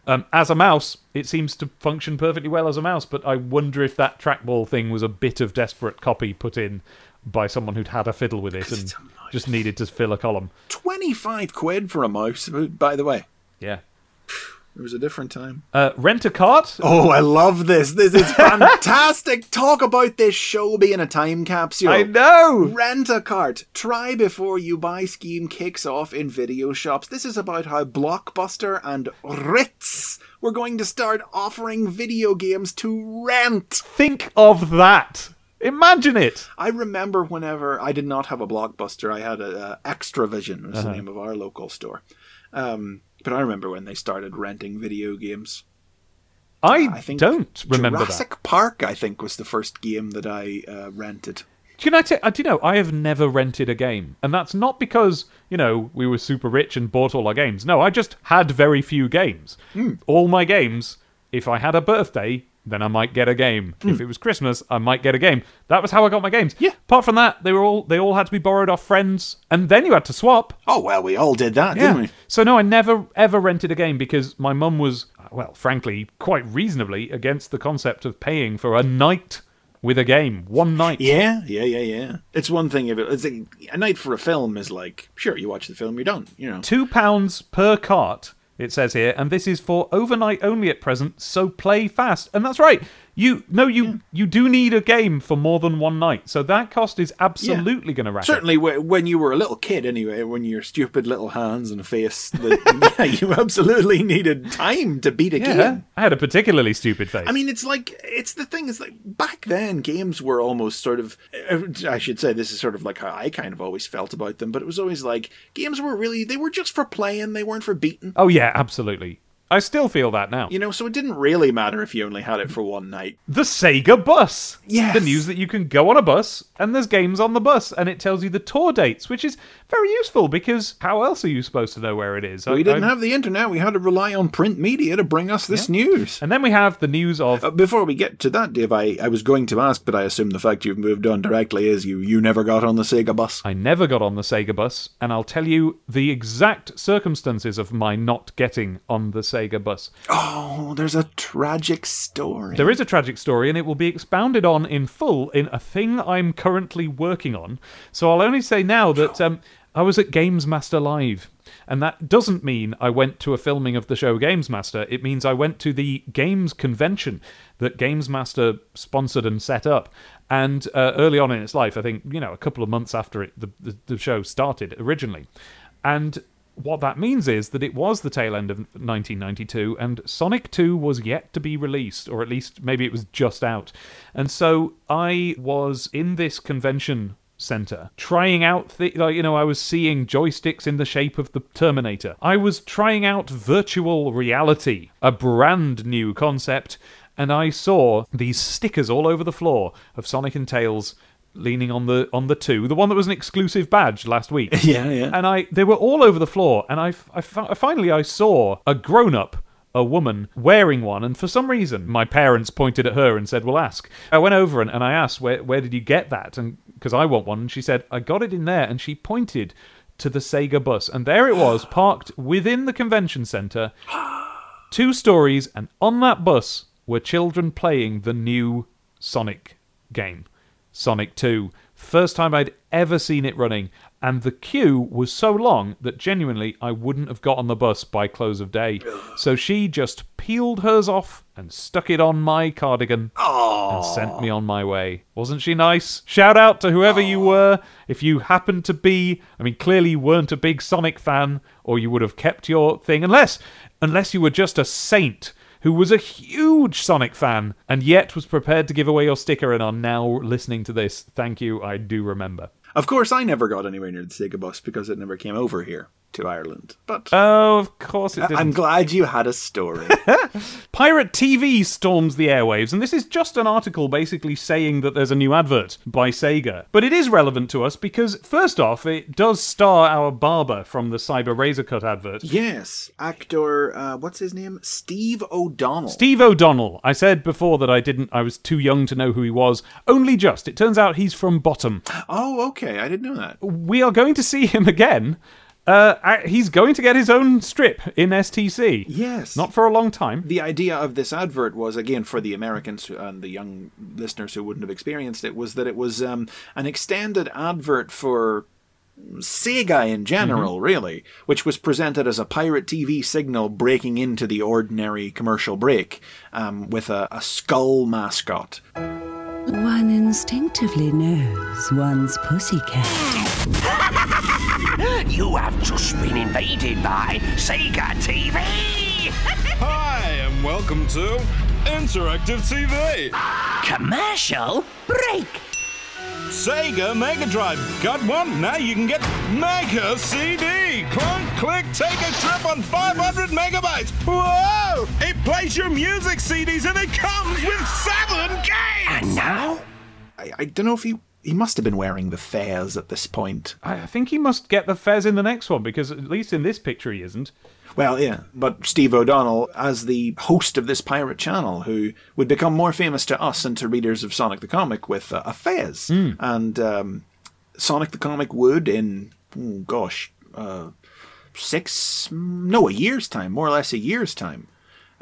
Um, as a mouse, it seems to function perfectly well as a mouse, but I wonder if that trackball thing was a bit of desperate copy put in by someone who'd had a fiddle with it and it's a mouse. just needed to fill a column. 25 quid for a mouse, by the way. Yeah. It was a different time. Uh, rent a cart? Oh, I love this. This is fantastic. Talk about this show being a time capsule. I know! Rent a cart. Try before you buy scheme kicks off in video shops. This is about how Blockbuster and Ritz were going to start offering video games to rent. Think of that! Imagine it! I remember whenever I did not have a Blockbuster, I had a, a Xtra-vision, was the name of our local store. Um, But I remember when they started renting video games. I, I think don't remember Jurassic that. Park, I think, was the first game that I uh, rented. Can I tell? Uh, do you know? I have never rented a game, and that's not because you know we were super rich and bought all our games. No, I just had very few games. Hmm. All my games. If I had a birthday, then I might get a game. If it was Christmas, I might get a game. That was how I got my games. Hmm. Yeah. Apart from that, they were all they all had to be borrowed off friends, and then you had to swap. Oh well, we all did that, didn't we? So no, I never ever rented a game because my mum was, well, frankly, quite reasonably against the concept of paying for a night with a game, one night. Yeah, yeah, yeah, yeah. It's one thing if it, it's a, a night for a film is like sure you watch the film, you're done. You know. Two pounds per cart, it says here, and this is for overnight only at present, so play fast. And that's right. You no, you you do need a game for more than one night, so that cost is absolutely going to rack. Certainly, wh- when you were a little kid, anyway, when your stupid little hands and face, that, yeah, you absolutely needed time to beat a Yeah, game. I had a particularly stupid face. I mean, it's like it's the thing is like back then, games were almost sort of. uh, I should say this is sort of like how I kind of always felt about them, but it was always like games were really they were just for playing, they weren't for beating. oh yeah, absolutely. I still feel that now. You know, so it didn't really matter if you only had it for one night. the Sega bus. Yes. The news that you can go on a bus and there's games on the bus and it tells you the tour dates, which is very useful because how else are you supposed to know where it is? I- We didn't I- have the internet; we had to rely on print media to bring us this news. And then we have the news of Uh, before we get to that, Dave, I, I was going to ask, but I assume the fact you've moved on directly is you you never got on the Sega bus. I never got on the Sega bus, and I'll tell you the exact circumstances of my not getting on the Sega bus. Oh, there's a tragic story. There is a tragic story, and it will be expounded on in full in a thing I'm currently working on. So I'll only say now that um, I was at GamesMaster Live. And that doesn't mean I went to a filming of the show GamesMaster. It means I went to the games convention that GamesMaster sponsored and set up. And uh, early on in its life, I think, you know, a couple of months after it, the, the, the show started originally. And what that means is that it was the tail end of 1992 and Sonic 2 was yet to be released, or at least maybe it was just out. And so I was in this convention center trying out th- like you know I was seeing joysticks in the shape of the Terminator. I was trying out virtual reality, a brand new concept, and I saw these stickers all over the floor of Sonic and Tails leaning on the on the two, the one that was an exclusive badge last week. Yeah, yeah. And I they were all over the floor, and I, I fi- finally I saw a grown up. A woman wearing one, and for some reason, my parents pointed at her and said, "Well, ask." I went over and, and I asked, "Where where did you get that?" And because I want one, and she said, "I got it in there." And she pointed to the Sega bus, and there it was, parked within the convention center, two stories, and on that bus were children playing the new Sonic game, Sonic 2. First time I'd ever seen it running, and the queue was so long that genuinely I wouldn't have got on the bus by close of day. So she just peeled hers off and stuck it on my cardigan and sent me on my way. Wasn't she nice? Shout out to whoever you were. If you happened to be, I mean, clearly you weren't a big Sonic fan, or you would have kept your thing, unless, unless you were just a saint who was a huge Sonic fan and yet was prepared to give away your sticker and are now listening to this. Thank you, I do remember. Of course, I never got anywhere near the Sega bus because it never came over here to Ireland. But Oh, of course it didn't. I'm glad you had a story. Pirate TV storms the airwaves, and this is just an article basically saying that there's a new advert by Sega. But it is relevant to us because, first off, it does star our barber from the Cyber Razor Cut advert. yes, actor, uh, what's his name? Steve O'Donnell. Steve O'Donnell. I said before that I didn't, I was too young to know who he was. Only just. It turns out he's from Bottom. Oh, okay. I didn't know that. We are going to see him again. Uh, he's going to get his own strip in STC. Yes. Not for a long time. the idea of this advert was again for the Americans and the young listeners who wouldn't have experienced it was that it was um, an extended advert for Sega in general, really, which was presented as a pirate TV signal breaking into the ordinary commercial break um, with a, a skull mascot. One instinctively knows one's pussycat. You have just been invaded by Sega TV. Hi, and welcome to Interactive TV. Commercial break. Sega Mega Drive. Got one? Now you can get Mega CD. Clunk, click, take a trip on 500 megabytes. Whoa! It plays your music CDs and it comes with seven games. And now? I, I don't know if he. He must have been wearing the fez at this point. I think he must get the fez in the next one because at least in this picture he isn't. Well, yeah, but Steve O'Donnell, as the host of this pirate channel, who would become more famous to us and to readers of Sonic the Comic with uh, a fez, and um, Sonic the Comic would in oh, gosh, uh, six no a year's time, more or less a year's time,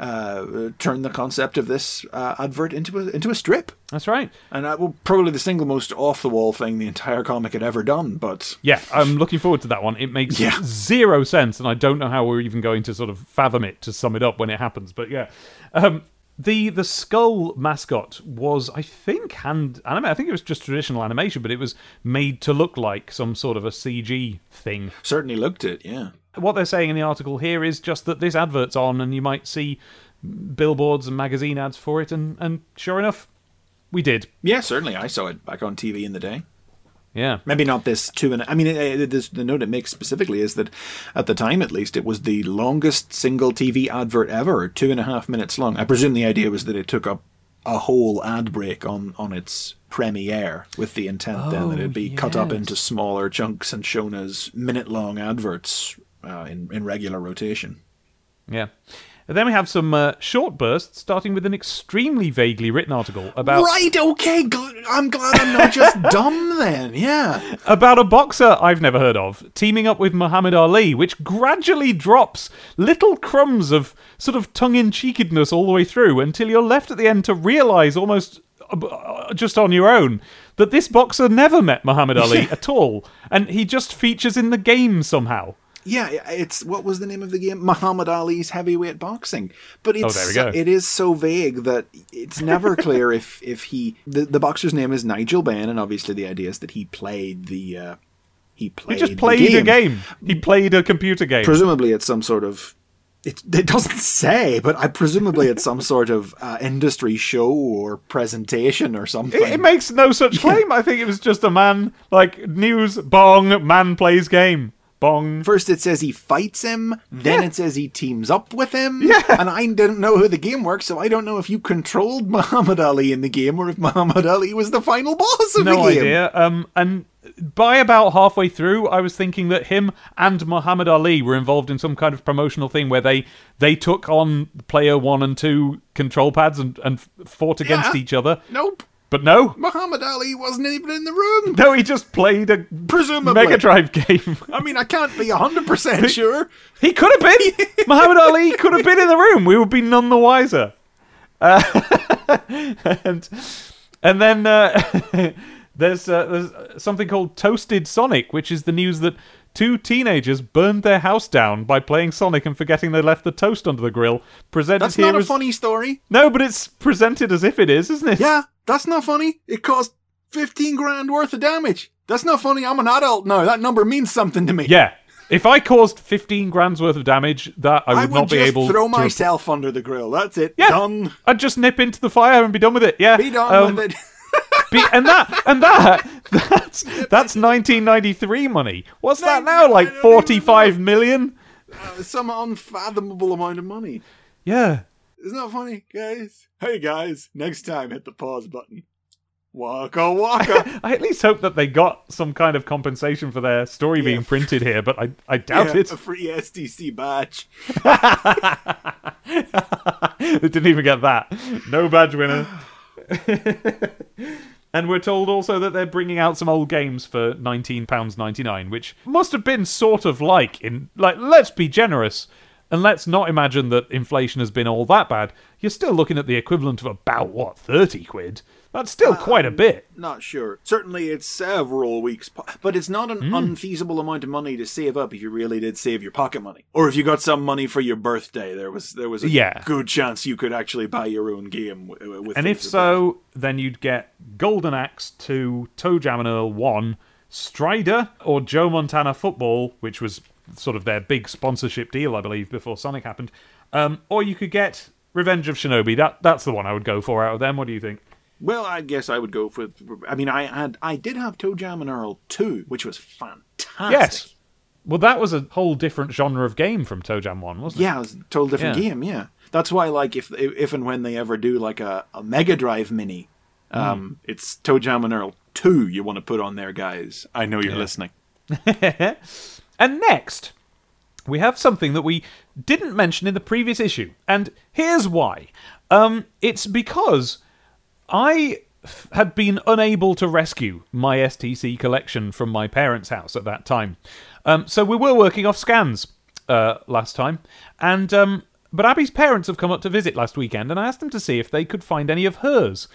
uh, turn the concept of this uh, advert into a into a strip, That's right. and that will probably the single most off the wall thing the entire comic had ever done. But Yeah, I'm looking forward to that one. It makes Yeah. zero sense, and I don't know how we're even going to sort of fathom it to sum it up when it happens. But yeah, um, the the skull mascot was, I think, hand anime. I think it was just traditional animation, but it was made to look like some sort of a CG thing. certainly looked it, yeah. What they're saying in the article here is just that this advert's on, and you might see billboards and magazine ads for it, and and sure enough, we did. Yeah, certainly. I saw it back on TV in the day. Yeah. Maybe not this two and I mean, uh, this, the note it makes specifically is that at the time, at least, it was the longest single TV advert ever, two and a half minutes long. I presume the idea was that it took up a whole ad break on on its premiere, with the intent then that it'd be cut up into smaller chunks and shown as minute long adverts uh, in in regular rotation. Yeah. And then we have some uh, short bursts, starting with an extremely vaguely written article about Right? Okay. Gl- I'm glad I'm not just dumb then. Yeah. about a boxer I've never heard of teaming up with Muhammad Ali, which gradually drops little crumbs of sort of tongue-in-cheekedness all the way through until you're left at the end to realize almost uh, uh, just on your own that this boxer never met Muhammad Ali at all, and he just features in the game somehow. Yeah, it's what was the name of the game? Muhammad Ali's heavyweight boxing. But it's Oh, there we go. it is so vague that it's never clear if if he the, the boxer's name is Nigel Benn, and obviously the idea is that he played the uh, he played He just played a game. He played a computer game. Presumably, it's some sort of. It, it doesn't say, but I presumably it's some sort of uh, industry show or presentation or something. It, it makes no such claim. I think it was just a man like news bong man plays game bong. First it says he fights him, then Yeah. it says he teams up with him. Yeah. And I didn't know how the game works, so I don't know if you controlled Muhammad Ali in the game or if Muhammad Ali was the final boss of no the game. idea. Um, and by about halfway through, I was thinking that him and Muhammad Ali were involved in some kind of promotional thing where they they took on player one and two control pads and and fought against Yeah. each other. Nope. But no, Muhammad Ali wasn't even in the room. no, he just played a Presumably. Mega Drive game. I mean, I can't be 100% sure. He could have been. Muhammad Ali could have been in the room. We would be none the wiser. Uh, and and then uh, there's, uh, there's something called Toasted Sonic, which is the news that two teenagers burned their house down by playing Sonic and forgetting they left the toast under the grill. Presented That's here not a as funny story. no, but it's presented as if it is, isn't it? Yeah, that's not funny. It caused 15 grand worth of damage. That's not funny. I'm an adult now. That number means something to me. Yeah. If I caused 15 grand's worth of damage, that I would, I would not be able throw to throw myself under the grill. That's it. Yeah. Done. I'd just nip into the fire and be done with it. Yeah. Be done Um, with it. Be, and that and that that's that's 1993 money. What's that now? Like I don't 45 million? Uh, some unfathomable amount of money. Yeah. Isn't that funny, guys? Hey, guys. Next time, hit the pause button. Waka waka. I at least hope that they got some kind of compensation for their story being printed here, but I I doubt yeah, it. a free STC badge. they didn't even get that. No badge winner. and we're told also that they're bringing out some old games for £19.99, which must have been sort of like in like let's be generous and let's not imagine that inflation has been all that bad. You're still looking at the equivalent of about what 30 quid. That's still quite a bit. Not sure. Certainly, it's several weeks, but it's not an Hmm. unfeasible amount of money to save up if you really did save your pocket money, or if you got some money for your birthday. There was there was a Yeah. good chance you could actually buy your own game. w- With And if so, then you'd get Golden Axe 2, ToeJam and Earl 1, Strider, or Joe Montana Football, which was sort of their big sponsorship deal, I believe, before Sonic happened. Um, or you could get Revenge of Shinobi. That That's the one I would go for out of them. What do you think? Well, I guess I would go for. I mean, I had, I did have ToeJam and Earl too, which was fantastic. Yes. Well, that was a whole different genre of game from ToeJam 1, wasn't it? Yeah, it was a total different Yeah. game. Yeah, that's why, like, if if and when they ever do like a, a Mega Drive Mini, um, it's ToeJam and Earl two. You want to put on there, guys. I know you're listening. And next, we have something that we didn't mention in the previous issue. And here's why. Um, it's because I f- had been unable to rescue my STC collection from my parents' house at that time. Um, so we were working off scans uh, last time. And. Um, but Abby's parents have come up to visit last weekend, and I asked them to see if they could find any of hers.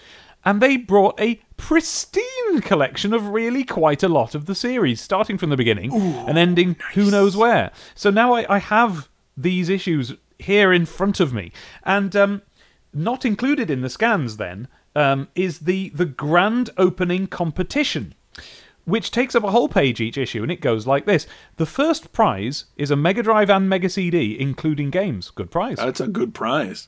And they brought a pristine collection of really quite a lot of the series, starting from the beginning and ending who knows where. So now I, I have these issues here in front of me. And um, not included in the scans, then, um, is the, the grand opening competition which takes up a whole page each issue, and it goes like this. The first prize is a Mega Drive and Mega CD, including games. Good prize. That's a good prize.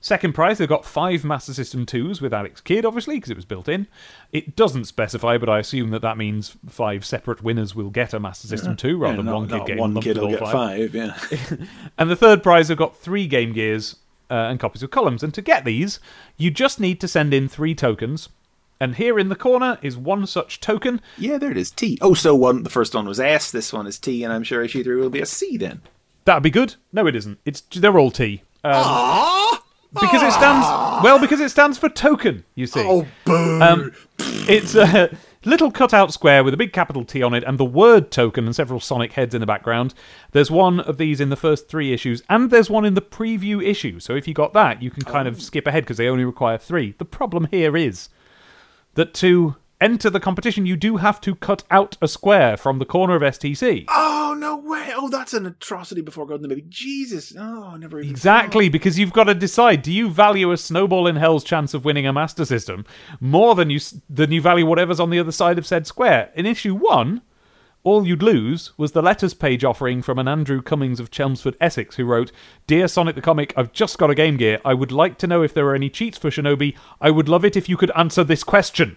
Second prize, they've got five Master System 2s with Alex Kidd, obviously, because it was built in. It doesn't specify, but I assume that that means five separate winners will get a Master System 2 rather Yeah, than not- one kid getting one kid will get five. five. Yeah. And the third prize, they've got three Game Gears uh, and copies of columns. And to get these, you just need to send in three tokens. And here in the corner is one such token. yeah, there it is. T. Oh, so one. The first one was S. This one is T, and I'm sure issue three will be a C then. That'd be good. No, it isn't. It's they're all T. Um, Ah. because it stands well because it stands for token. You see, Oh, boo. um, it's a little cutout square with a big capital T on it and the word token and several Sonic heads in the background. There's one of these in the first three issues, and there's one in the preview issue. So if you got that, you can kind of oh. skip ahead because they only require three. The problem here is that to enter the competition, you do have to cut out a square from the corner of STC. Oh no way! Oh, that's an atrocity before God and the baby. Jesus! Oh, I never even Exactly, because you've got to decide: do you value a snowball in hell's chance of winning a Master System more than you than you value whatever's on the other side of said square? In issue one, all you'd lose was the letters page offering from an Andrew Cummings of Chelmsford, Essex, who wrote, "Dear Sonic the Comic, I've just got a Game Gear. I would like to know if there are any cheats for Shinobi. I would love it if you could answer this question."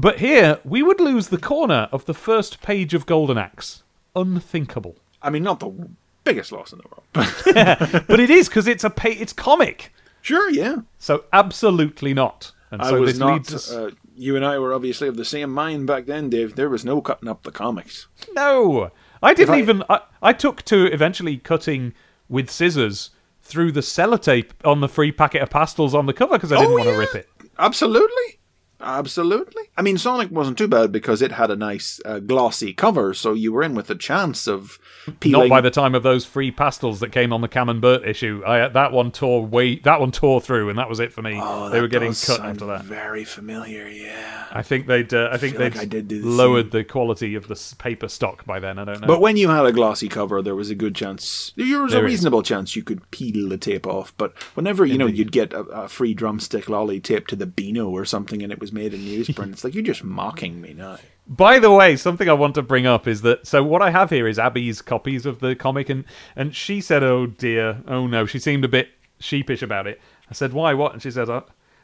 But here, we would lose the corner of the first page of Golden Axe. Unthinkable. I mean, not the biggest loss in the world, but but it is because it's a pa- it's comic. sure, yeah. So absolutely not. And I so was this not. leads us. Uh, you and I were obviously of the same mind back then, Dave. There was no cutting up the comics. no, I didn't I- even. I, I took to eventually cutting with scissors through the sellotape on the free packet of pastels on the cover because I didn't Oh, want to yeah. rip it. Absolutely. Absolutely. I mean, Sonic wasn't too bad because it had a nice uh, glossy cover, so you were in with a chance of peeling. Not by the time of those free pastels that came on the Cam and Burt issue. I that one tore way that one tore through, and that was it for me. Oh, they were getting cut after that. Very familiar, yeah. I think they'd. Uh, I think feel they'd I did do the lowered the quality of the paper stock by then. I don't know. But when you had a glossy cover, there was a good chance. There was There a is. reasonable chance you could peel the tape off. But whenever you know you'd get a, a free drumstick lolly taped to the Beano or something, and it was made in newsprint, it's like you're just mocking me now. By the way, something I want to bring up is that so what I have here is Abby's copies of the comic, and and she said, "Oh dear, oh no," she seemed a bit sheepish about it. I said, "Why? What?" And she said, "I,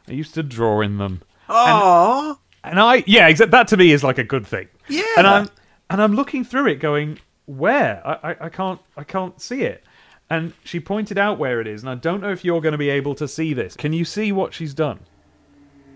I used to draw in them." Aww. And I, yeah, exa- that to me is like a good thing. Yeah. And I'm and I'm looking through it, going, "Where? I, I, I can't, I can't see it." And she pointed out where it is, and I don't know if you're going to be able to see this. Can you see what she's done?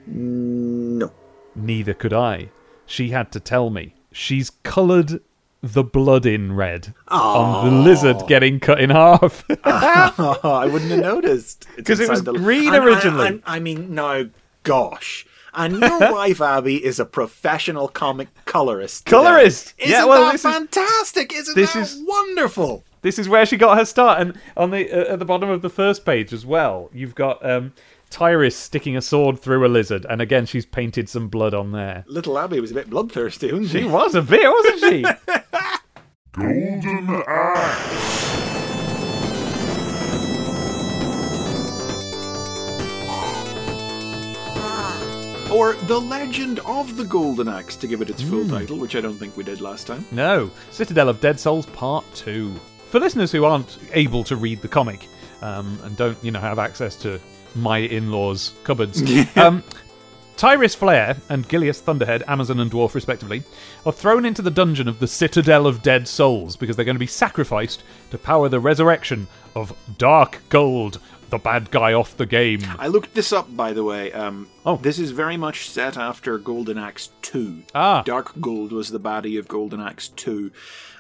No. Neither could I. She had to tell me. She's coloured the blood in red on the lizard getting cut in half. Oh, I wouldn't have noticed. Because it was the- green And originally. I, I mean, no, gosh. And your wife Abby is a professional comic colorist. today. Colorist! Isn't Yeah, well, that this is- fantastic? Isn't this that is- wonderful? this is where she got her start, and on the uh, at the bottom of the first page as well, you've got um, Tyris sticking a sword through a lizard, and again she's painted some blood on there. Little Abby was a bit bloodthirsty, wasn't she? She was a bit, wasn't she? Golden Axe. Or The Legend of the Golden Axe, to give it its full title, which I don't think we did last time. No, Citadel of Dead Souls Part 2. For listeners who aren't able to read the comic um, and don't, you know, have access to my in-laws' cupboards. um, Tyris Flare and Gilius Thunderhead, Amazon and Dwarf respectively, are thrown into the dungeon of the Citadel of Dead Souls because they're going to be sacrificed to power the resurrection of Dark Guld, the bad guy off the game. I looked this up, by the way. Um, Oh. This is very much set after Golden Axe 2. Ah. Dark Guld was the baddie of Golden Axe 2.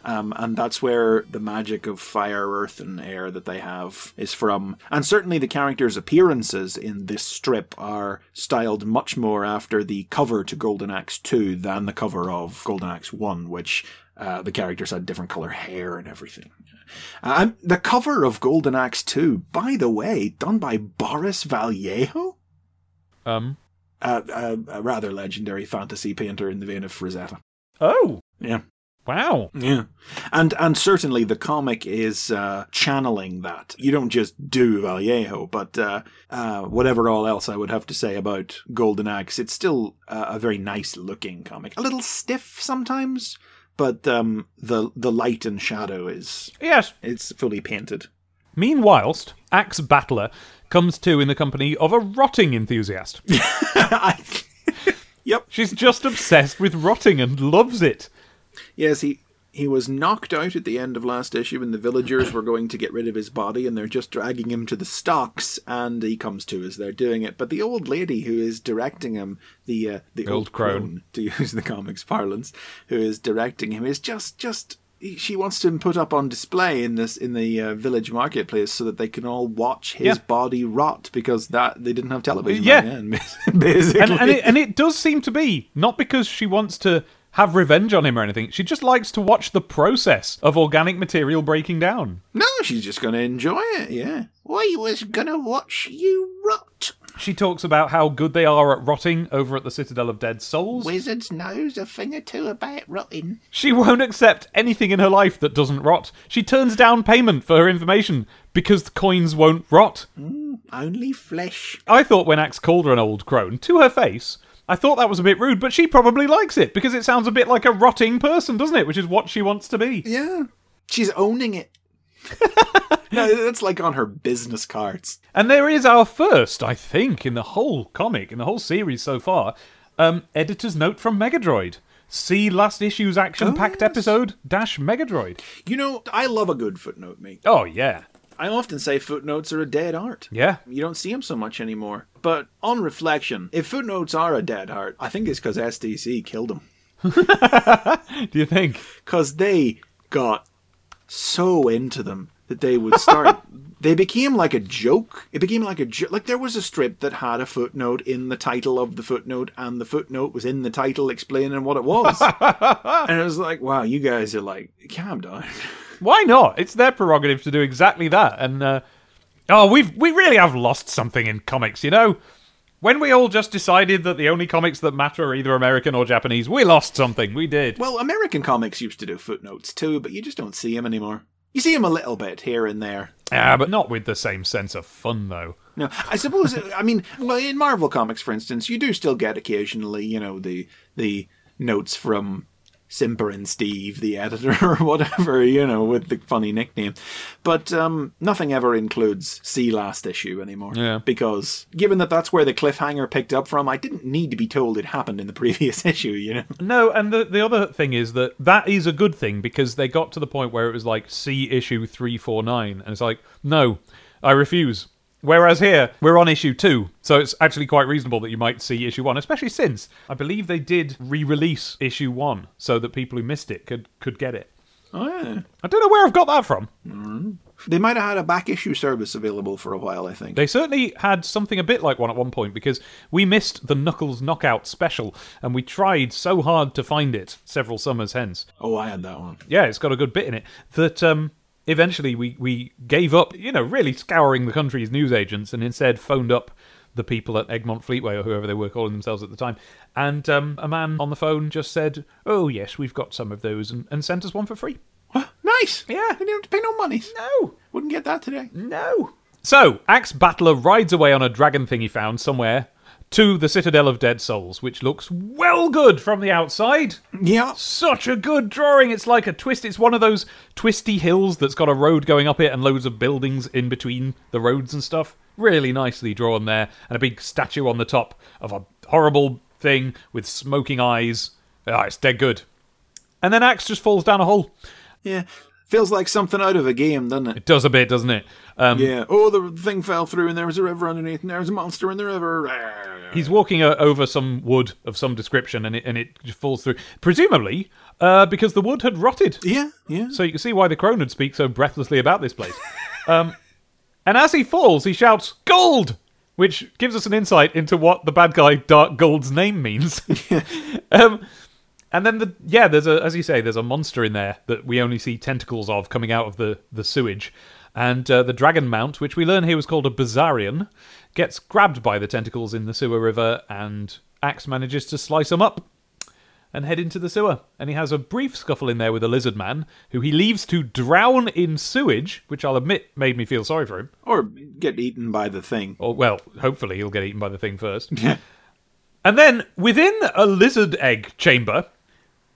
Um, and that's where the magic of fire, earth, and air that they have is from. And certainly the characters' appearances in this strip are styled much more after the cover to Golden Axe 2 than the cover of Golden Axe 1, which uh, the characters had different color hair and everything. Um, the cover of Golden Axe 2, by the way, done by Boris Vallejo? Um. Uh, uh, a rather legendary fantasy painter in the vein of Frazetta. Oh. Yeah. Wow. Yeah, and and certainly the comic is uh, channeling that. You don't just do Vallejo, but uh, uh, whatever all else I would have to say about Golden Axe, it's still uh, a very nice looking comic. A little stiff sometimes, but um, the the light and shadow is Yes. it's fully painted. Meanwhilest, Axe Battler comes to in the company of a rotting enthusiast. I, yep. She's just obsessed with rotting and loves it. Yes, he he was knocked out at the end of last issue, and the villagers were going to get rid of his body, and they're just dragging him to the stocks, and he comes to as they're doing it. But the old lady who is directing him, the uh, the Old old crone, to use the comics parlance, who is directing him, is just just she wants him put up on display in this in the uh, village marketplace so that they can all watch his Yeah. body rot because that they didn't have television. Yeah. back then, basically. And, and, it, and it does seem to be not because she wants to have revenge on him or anything. She just likes to watch the process of organic material breaking down. no, she's just going to enjoy it. Yeah. I was gonna watch you rot. She talks about how good they are at rotting over at the Citadel of Dead Souls. Wizards knows a thing or two about rotting. She won't accept anything in her life that doesn't rot. She turns down payment for her information because the coins won't rot. Mm, only flesh. I thought when Axe called her an old crone, to her face, I thought that was a bit rude, but she probably likes it because it sounds a bit like a rotting person, doesn't it? Which is what she wants to be. Yeah. She's owning it. no, that's like on her business cards. And there is our first, I think, in the whole comic, in the whole series so far, um, editor's note from Megadroid. See last issue's action packed yes. episode dash Megadroid. You know, I love a good footnote, mate. Oh, yeah. I often say footnotes are a dead art. Yeah. You don't see them so much anymore. But on reflection, if footnotes are a dead art, I think it's because STC killed them. Do you think? Because they got so into them that they would start. they became like a joke. It became like a joke. Like there was a strip that had a footnote in the title of the footnote, and the footnote was in the title explaining what it was. and it was like, wow, you guys are like, calm down. Why not? It's their prerogative to do exactly that. And uh, oh, we've we really have lost something in comics, you know. When we all just decided that the only comics that matter are either American or Japanese, we lost something. We did. Well, American comics used to do footnotes too, but you just don't see them anymore. You see them a little bit here and there. Ah, but not with the same sense of fun, though. No, I suppose. I mean, well, in Marvel comics, for instance, you do still get occasionally, you know, the the notes from Simper and Steve, the editor, or whatever, you know, with the funny nickname. But um, nothing ever includes "See Last Issue" anymore. Yeah. Because given that that's where the cliffhanger picked up from, I didn't need to be told it happened in the previous issue. You know. No, and the the other thing is that that is a good thing because they got to the point where it was like see issue three four nine, and it's like no, I refuse. Whereas here we're on issue two, so it's actually quite reasonable that you might see issue one, especially since I believe they did re-release issue one so that people who missed it could could get it. Oh yeah. I don't know where I've got that from. They might have had a back issue service available for a while. I think. They certainly had something a bit like one at one point because we missed the Knuckles Knockout special, and we tried so hard to find it several summers hence. oh, I had that one. yeah, it's got a good bit in it. That um, eventually we we gave up, you know, really scouring the country's newsagents, and instead phoned up the people at Egmont Fleetway or whoever they were calling themselves at the time. And um, a man on the phone just said, "Oh yes, we've got some of those," and, and sent us one for free. Nice. Yeah. They didn't have to pay no money. No, Wouldn't get that today. no. So Axe Battler rides away on a dragon thing he found somewhere to the Citadel of Dead Souls, which looks well good from the outside. Yeah. such a good drawing. It's like a twist. It's one of those twisty hills that's got a road going up it and loads of buildings in between the roads and stuff. Really nicely drawn there, and a big statue on the top of a horrible thing with smoking eyes. Ah, it's dead good. And then Axe just falls down a hole. Yeah. Feels like something out of a game, doesn't it? It does a bit, doesn't it? Um, Yeah. Oh, the thing fell through, and there was a river underneath, and there was a monster in the river. He's walking uh, over some wood of some description, and it and it just falls through. Presumably, uh, because the wood had rotted. Yeah, yeah. So you can see why the Cronid speak so breathlessly about this place. um, and as he falls, he shouts "Gold," which gives us an insight into what the bad guy Dark Guld's name means. um, and then the yeah, there's a as you say, there's a monster in there that we only see tentacles of coming out of the the sewage. And uh, the dragon mount, which we learn here was called a Bizarrian, gets grabbed by the tentacles in the sewer river, and Axe manages to slice them up and head into the sewer. And he has a brief scuffle in there with a lizard man, who he leaves to drown in sewage, which I'll admit made me feel sorry for him. Or get eaten by the thing. Or, well, hopefully he'll get eaten by the thing first. and then, within a lizard egg chamber,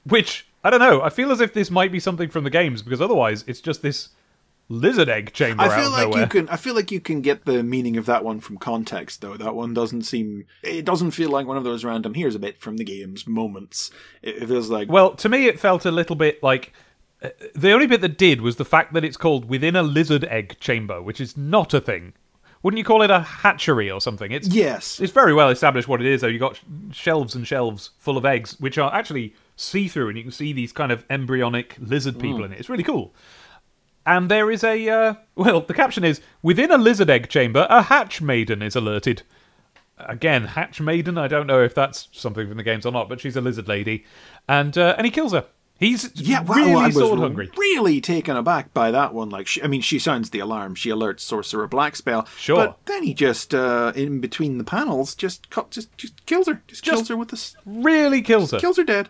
which, I don't know, I feel as if this might be something from the games, because otherwise it's just this lizard egg chamber I feel like nowhere. you can. I feel like you can get the meaning of that one from context, though. That one doesn't seem. It doesn't feel like one of those random. Here's a bit from the games moments. It, it feels like. Well, to me, it felt a little bit like. uh, The only bit that did was the fact that it's called within a lizard egg chamber, which is not a thing. Wouldn't you call it a hatchery or something? It's yes. It's very well established what it is, though. You've got shelves and shelves full of eggs, which are actually see through, and you can see these kind of embryonic lizard people in it. It's really cool. And there is a. Uh, well, the caption is Within a lizard egg chamber, a hatch maiden is alerted. Again, hatch maiden, I don't know if that's something from the games or not, but she's a lizard lady. And uh, and he kills her. He's Yeah, wow, really I was sword hungry. really taken aback by that one. Like, she, I mean, she sounds the alarm. She alerts Sorcerer Black Spell. Sure. But then he just, uh, in between the panels, just cut, just, just kills her. Just, kills her with this, Really kills her. kills her dead.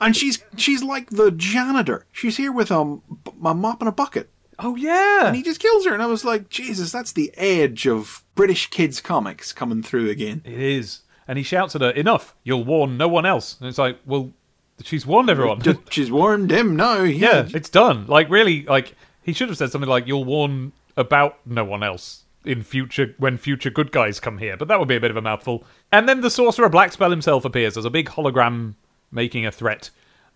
And she's she's like the janitor. She's here with a, a mop and a bucket. Oh, yeah. And he just kills her. And I was like, Jesus, that's the edge of British kids comics coming through again. It is. And he shouts at her, Enough, you'll warn no one else. And it's like, Well, she's warned everyone. She's warned him now. yeah, it's done. Like, really, like, he should have said something like, You'll warn about no one else in future when future good guys come here. But that would be a bit of a mouthful. And then the Sorcerer Blackspell himself appears as a big hologram making a threat.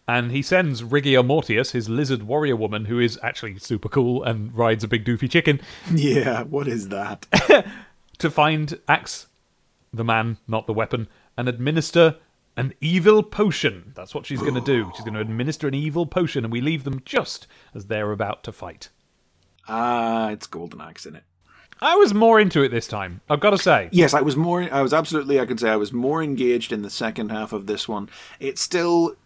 And he sends Rigia Mortius, his lizard warrior woman, who is actually super cool and rides a big doofy chicken, Yeah, what is that? to find Axe, the man, not the weapon, and administer an evil potion. That's what she's going to do. She's going to administer an evil potion, and we leave them just as they're about to fight. Ah, it's Golden Axe in it. I was more into it this time, I've got to say. Yes, I was more. I was absolutely. I could say I was more engaged in the second half of this one. It's still.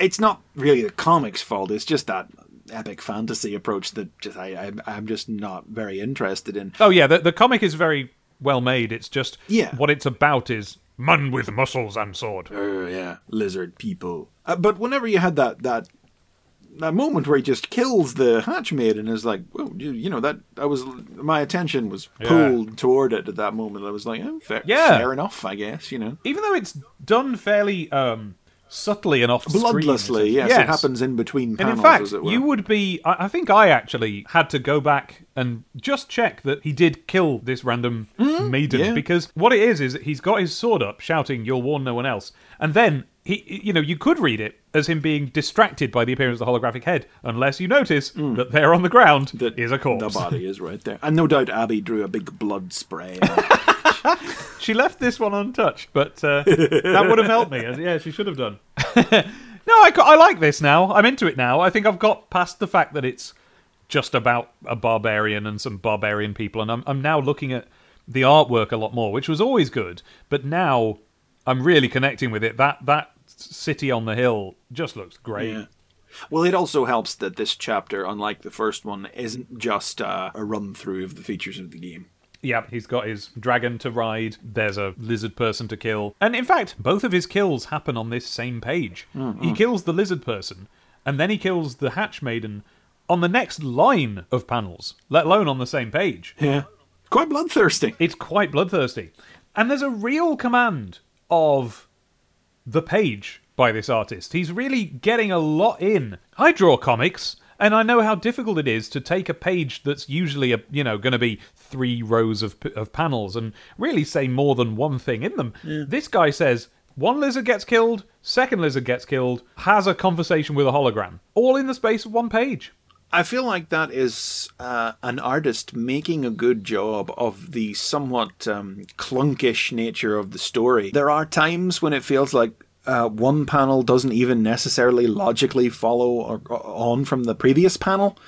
It's not really the comics' fault. It's just that epic fantasy approach that just I, I I'm just not very interested in. Oh, yeah, the, the comic is very well made. It's just Yeah. what it's about is man with muscles and sword. Uh, yeah, lizard people. Uh, but whenever you had that that that moment where he just kills the hatchmaid and is like, well, you, you know that I was my attention was pulled toward it at that moment. I was like, oh, fair, Yeah. fair enough, I guess. You know, Even though it's done fairly um, subtly and off bloodlessly. Yes, it happens in between panels. And in fact, as it were. you would be. I I think I actually had to go back and just check that he did kill this random hmm? maiden yeah. because what it is is that he's got his sword up, shouting, "You'll warn no one else," and then he, you know, you could read it as him being distracted by the appearance of the holographic head, unless you notice hmm. that there on the ground that is a corpse. The body is right there, and no doubt Abby drew a big blood spray. She left this one untouched, but uh, that would have helped me. Yeah, she should have done. no, I, I like this now. I'm into it now. I think I've got past the fact that it's just about a barbarian and some barbarian people, and I'm, I'm now looking at the artwork a lot more, which was always good, but now I'm really connecting with it. That that city on the hill just looks great. Yeah. Well, it also helps that this chapter, unlike the first one, isn't just uh, a run through of the features of the game. Yep, he's got his dragon to ride. There's a lizard person to kill. And in fact, both of his kills happen on this same page. He mm-hmm. kills the lizard person, and then he kills the hatch maiden on the next line of panels, let alone on the same page. Yeah, quite bloodthirsty. It's quite bloodthirsty. And there's a real command of the page by this artist. He's really getting a lot in. I draw comics, And I know how difficult it is to take a page that's usually a you know going to be three rows of of panels and really say more than one thing in them. This guy says one lizard gets killed, second lizard gets killed, has a conversation with a hologram, all in the space of one page. I feel like that is uh, an artist making a good job of the somewhat um, clunkish nature of the story. There are times when it feels like uh, one panel doesn't even necessarily logically follow or, or on from the previous panel.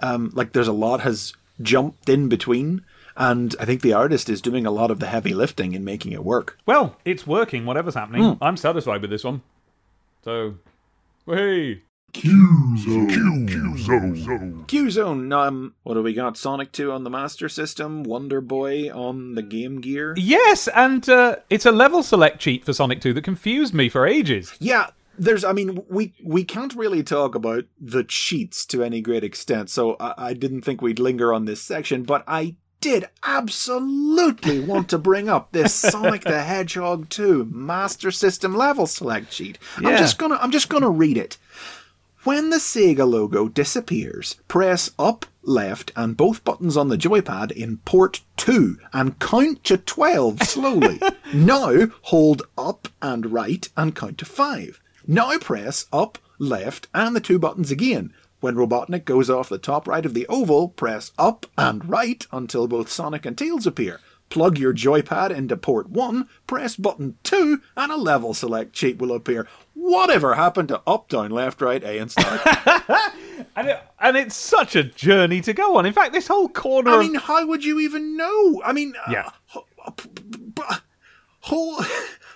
Um, like there's a lot has jumped in between, and I think the artist is doing a lot of the heavy lifting in making it work. Well, it's working. Whatever's happening, I'm satisfied with this one. So, hey. Q-Zone. Q Zone. Q Zone. Um, what do we got? Sonic Two on the Master System, Wonder Boy on the Game Gear. Yes, and uh, it's a level select cheat for Sonic 2 that confused me for ages. Yeah, there's. I mean, we we can't really talk about the cheats to any great extent, so I, I didn't think we'd linger on this section, but I did absolutely want to bring up this Sonic the Hedgehog 2 Master System level select sheet. I'm just gonna I'm just gonna read it. When the Sega logo disappears, press up, left, and both buttons on the joypad in port 2 and count to 12 slowly. now hold up and right and count to 5. Now press up, left, and the two buttons again. When Robotnik goes off the top right of the oval, press up and right until both Sonic and Tails appear. Plug your joypad into port 1, press button 2, and a level select sheet will appear. Whatever happened to up, down, left, right, A, and start? And, it, and it's such a journey to go on. In fact, this whole corner I of mean, how would you even know? I mean, uh, Yeah. h- b- hold,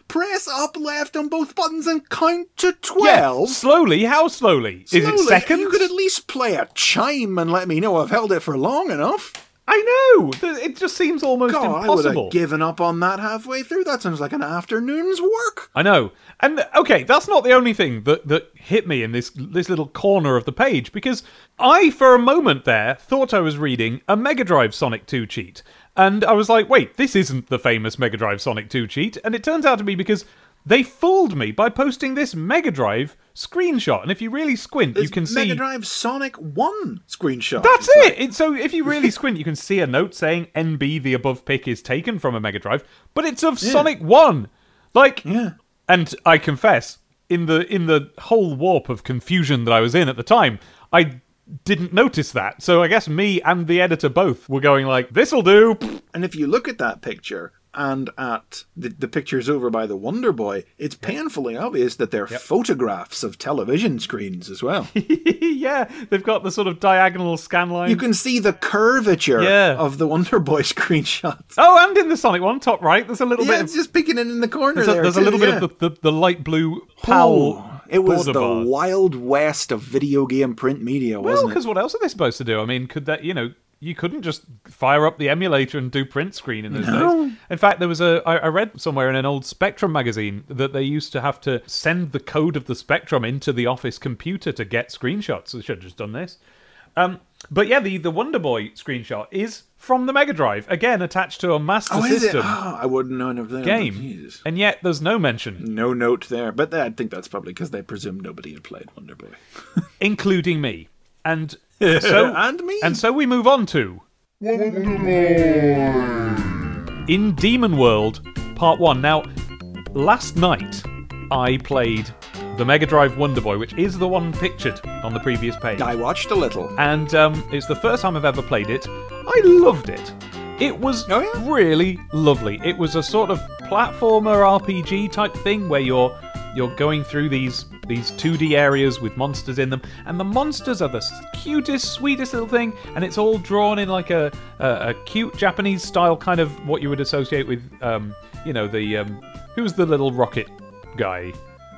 press up, left on both buttons and count to 12. Yeah, 12. slowly. How slowly? Is it Slowly. seconds? You could at least play a chime and let me know I've held it for long enough. I know. It just seems almost God, I would have given up on that halfway through. That sounds like an afternoon's work. I know. And okay, that's not the only thing that, that hit me in this this little corner of the page because I for a moment there thought I was reading a Mega Drive Sonic 2 cheat. And I was like, wait, this isn't the famous Mega Drive Sonic 2 cheat. And it turns out to be because they fooled me by posting this Mega Drive screenshot. And if you really squint, you can see Mega Drive Sonic 1 screenshot. That's like- it. it. So if you really squint, you can see a note saying NB the above pick is taken from a Mega Drive, but it's of Sonic One. Like, Yeah. and I confess, in the in the whole warp of confusion that I was in at the time, I didn't notice that. So I guess me and the editor both were going like, "This'll do." And if you look at that picture and at the, the pictures over by the Wonder Boy, it's painfully obvious that they're photographs of television screens as well. yeah, they've got the sort of diagonal scan line. you can see the curvature Yeah. of the Wonder Boy screenshots. Oh, and in the Sonic one, top right, there's a little Yeah, bit it's of just peeking in in the corner there's a, there. there's a too, little bit of the, the, the light blue Powell. Oh, it was the bars. wild west of video game print media, wasn't it? because what else are they supposed to do? I mean, could that, you know, you couldn't just fire up the emulator and do print screen in those days. In fact, there was a, I, I read somewhere in an old Spectrum magazine that they used to have to send the code of the Spectrum into the office computer to get screenshots. They should have just done this. Um, but yeah, the, the Wonder Boy screenshot is from the Mega Drive, again attached to a Master Oh, is it? System Oh, I wouldn't know game. And yet there's no mention, No note there, but I think that's probably because they presume nobody had played Wonder Boy. including me. And so, And me. And so we move on to In Demon World Part 1. Now, last night I played the Mega Drive Wonder Boy, which is the one pictured on the previous page. I watched a little. And um, it's the first time I've ever played it. I loved it. It was Oh, yeah? really lovely. It was a sort of platformer RPG type thing where you're you're going through these these 2D areas with monsters in them, and the monsters are the cutest, sweetest little thing, and it's all drawn in like a a, a cute Japanese style, kind of what you would associate with, um, you know, the um, who's the little rocket guy?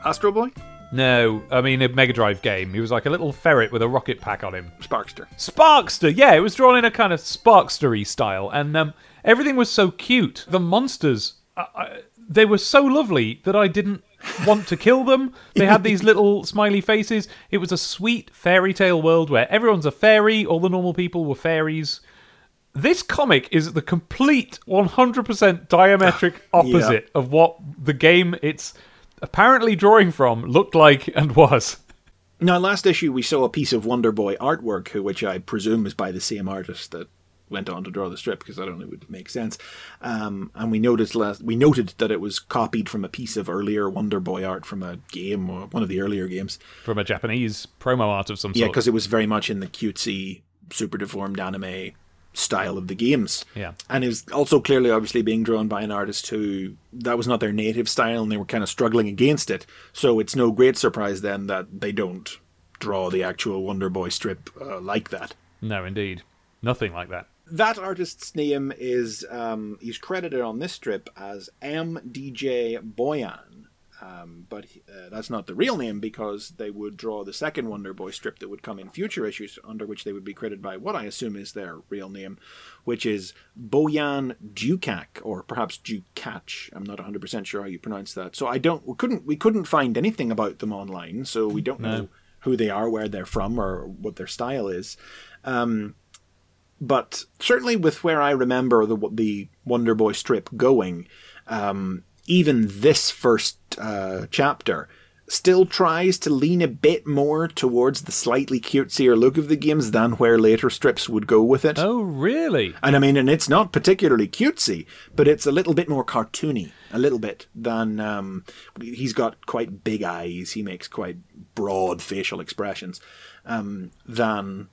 Astro Boy? No, I mean a Mega Drive game. He was like a little ferret with a rocket pack on him. Sparkster. Sparkster, yeah, it was drawn in a kind of Sparkstery style, and um, everything was so cute. The monsters, uh, uh, they were so lovely that I didn't want to kill them. They had these little smiley faces. It was a sweet fairy tale world where everyone's a fairy, all the normal people were fairies. This comic is the complete 100% diametric opposite of what the game it's apparently drawing from looked like and was. Now, last issue we saw a piece of Wonder Boy artwork, which I presume is by the same artist that went on to draw the strip, because I don't know it would make sense. Um, and we noticed last we noted that it was copied from a piece of earlier Wonder Boy art from a game or one of the earlier games. From a Japanese promo art of some Yeah, sort. Yeah, because it was very much in the cutesy, super deformed anime style of the games. Yeah. And it was also clearly, obviously, being drawn by an artist who that was not their native style and they were kind of struggling against it. So it's no great surprise then that they don't draw the actual Wonder Boy strip uh, like that. No, indeed. Nothing like that. That artist's name is, um, he's credited on this strip as MDJ Boyan. Um, but uh, that's not the real name because they would draw the second Wonder Boy strip that would come in future issues, under which they would be credited by what I assume is their real name, which is Boyan Dukak or perhaps Dukach. I'm not 100 percent sure how you pronounce that. So I don't, we couldn't, we couldn't find anything about them online, so we don't know who they are, where they're from, or what their style is. Um, but certainly with where I remember the the Wonder Boy strip going, um, even this first uh, chapter still tries to lean a bit more towards the slightly cutesier look of the games than where later strips would go with it. Oh, really? And I mean, and it's not particularly cutesy, but it's a little bit more cartoony, a little bit than um, he's got quite big eyes. He makes quite broad facial expressions um, than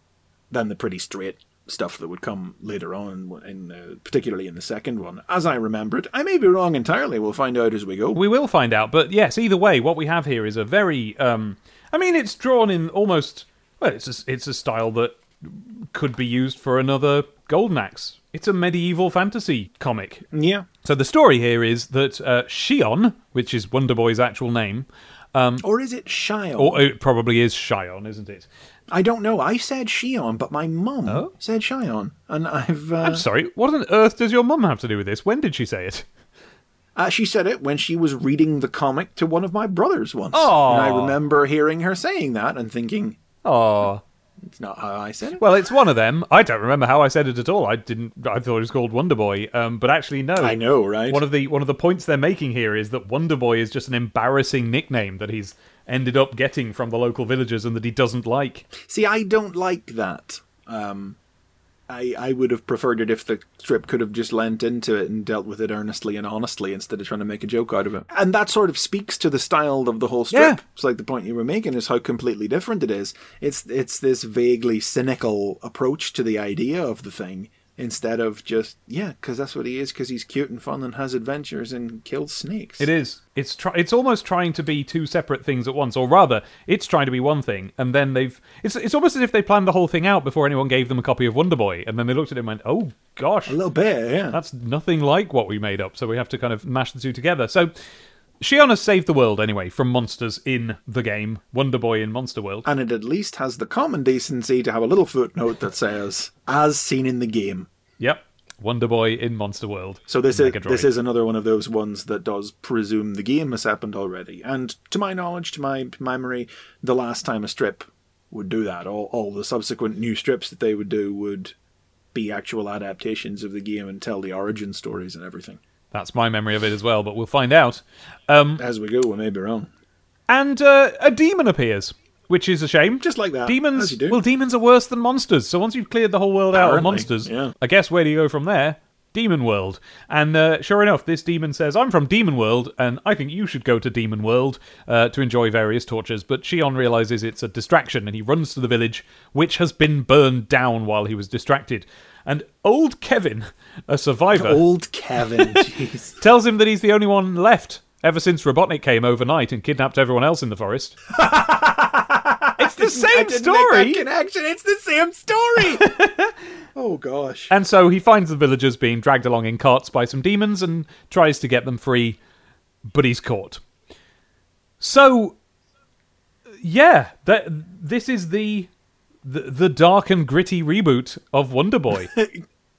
than the pretty straight stuff that would come later on, in uh, particularly in the second one, as I remember it. I may be wrong entirely. We'll find out as we go. We will find out, but yes, either way, what we have here is a very. Um, I mean, it's drawn in almost. Well, it's a, it's a style that could be used for another Golden Axe. It's a medieval fantasy comic. yeah. So the story here is that uh, Shion, which is Wonder Boy's actual name, Or is it Shion? or it probably is Shion, isn't it? I don't know. I said Shion, but my mum Oh? said Shion, and I've. Uh, I'm sorry. What on earth does your mum have to do with this? When did she say it? Uh, she said it when she was reading the comic to one of my brothers once. Aw. And I remember hearing her saying that and thinking, Oh, it's not how I said it. well, it's one of them. I don't remember how I said it at all. I didn't. I thought it was called Wonder Boy. Um, but actually, no. I know, right? One of the one of the points they're making here is that Wonder Boy is just an embarrassing nickname that he's ended up getting from the local villagers and that he doesn't like. See, I don't like that. Um, I, I would have preferred it if the strip could have just lent into it and dealt with it earnestly and honestly instead of trying to make a joke out of it. And that sort of speaks to the style of the whole strip. Yeah. It's like the point you were making is how completely different it is. It's it's this vaguely cynical approach to the idea of the thing instead of just yeah, because that's what he is. Because he's cute and fun and has adventures and kills snakes. It is. It's try- It's almost trying to be two separate things at once, or rather, it's trying to be one thing, and then they've. It's it's almost as if they planned the whole thing out before anyone gave them a copy of Wonder Boy, and then they looked at it and went, "Oh gosh, a little bit, yeah. that's nothing like what we made up." So we have to kind of mash the two together. So. Shion has saved the world anyway from monsters in the game, Wonder Boy in Monster World. and it at least has the common decency to have a little footnote that says "as seen in the game." Yep, Wonder Boy in Monster World. So this is this is another one of those ones that does presume the game has happened already. And to my knowledge, to my memory, the last time a strip would do that, all all the subsequent new strips that they would do would be actual adaptations of the game and tell the origin stories and everything. That's my memory of it as well, but we'll find out. Um, As we go, we may be wrong. and uh, a demon appears, which is a shame. Just like that, as Demons, you do. well, demons are worse than monsters. So once you've cleared the whole world out of Apparently, monsters, yeah. I guess where do you go from there? Demon World. And uh, sure enough, this demon says, I'm from Demon World, and I think you should go to Demon World uh, to enjoy various tortures. But Shion realizes it's a distraction, and he runs to the village, which has been burned down while he was distracted. And old Kevin, a survivor, Old Kevin, jeez. tells him that he's the only one left ever since Robotnik came overnight and kidnapped everyone else in the forest. it's the same story. Connection. It's the same story. oh gosh. And so he finds the villagers being dragged along in carts by some demons and tries to get them free, but he's caught. So, yeah, that this is the, the the dark and gritty reboot of Wonder Boy.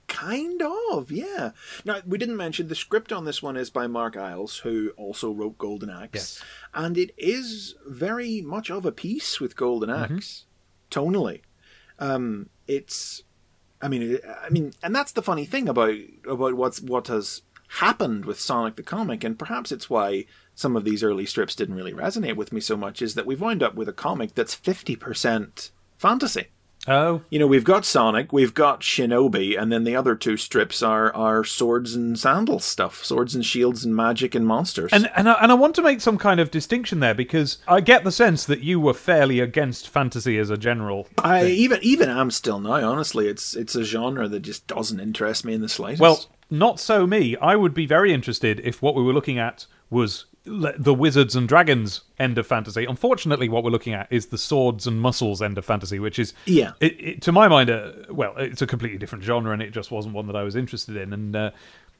Kind of, yeah. Now, we didn't mention the script on this one is by Mark Isles, who also wrote Golden Axe. Yes. And it is very much of a piece with Golden Mm-hmm. Axe, tonally. Um, it's, I mean, uh, I mean, and that's the funny thing about about what's what has happened with Sonic the comic, and perhaps it's why some of these early strips didn't really resonate with me so much, is that we've wound up with a comic that's 50% fantasy. Oh, You know, we've got Sonic, we've got Shinobi, and then the other two strips are, are swords and sandals stuff, swords and shields and magic and monsters. And and I, and I want to make some kind of distinction there because I get the sense that you were fairly against fantasy as a general. I even even am still now. Honestly, it's it's a genre that just doesn't interest me in the slightest. Well, not so me. I would be very interested if what we were looking at was the wizards and dragons end of fantasy. Unfortunately, what we're looking at is the swords and muscles end of fantasy, which is Yeah. it, it, to my mind, uh, well, it's a completely different genre, and it just wasn't one that I was interested in. And uh,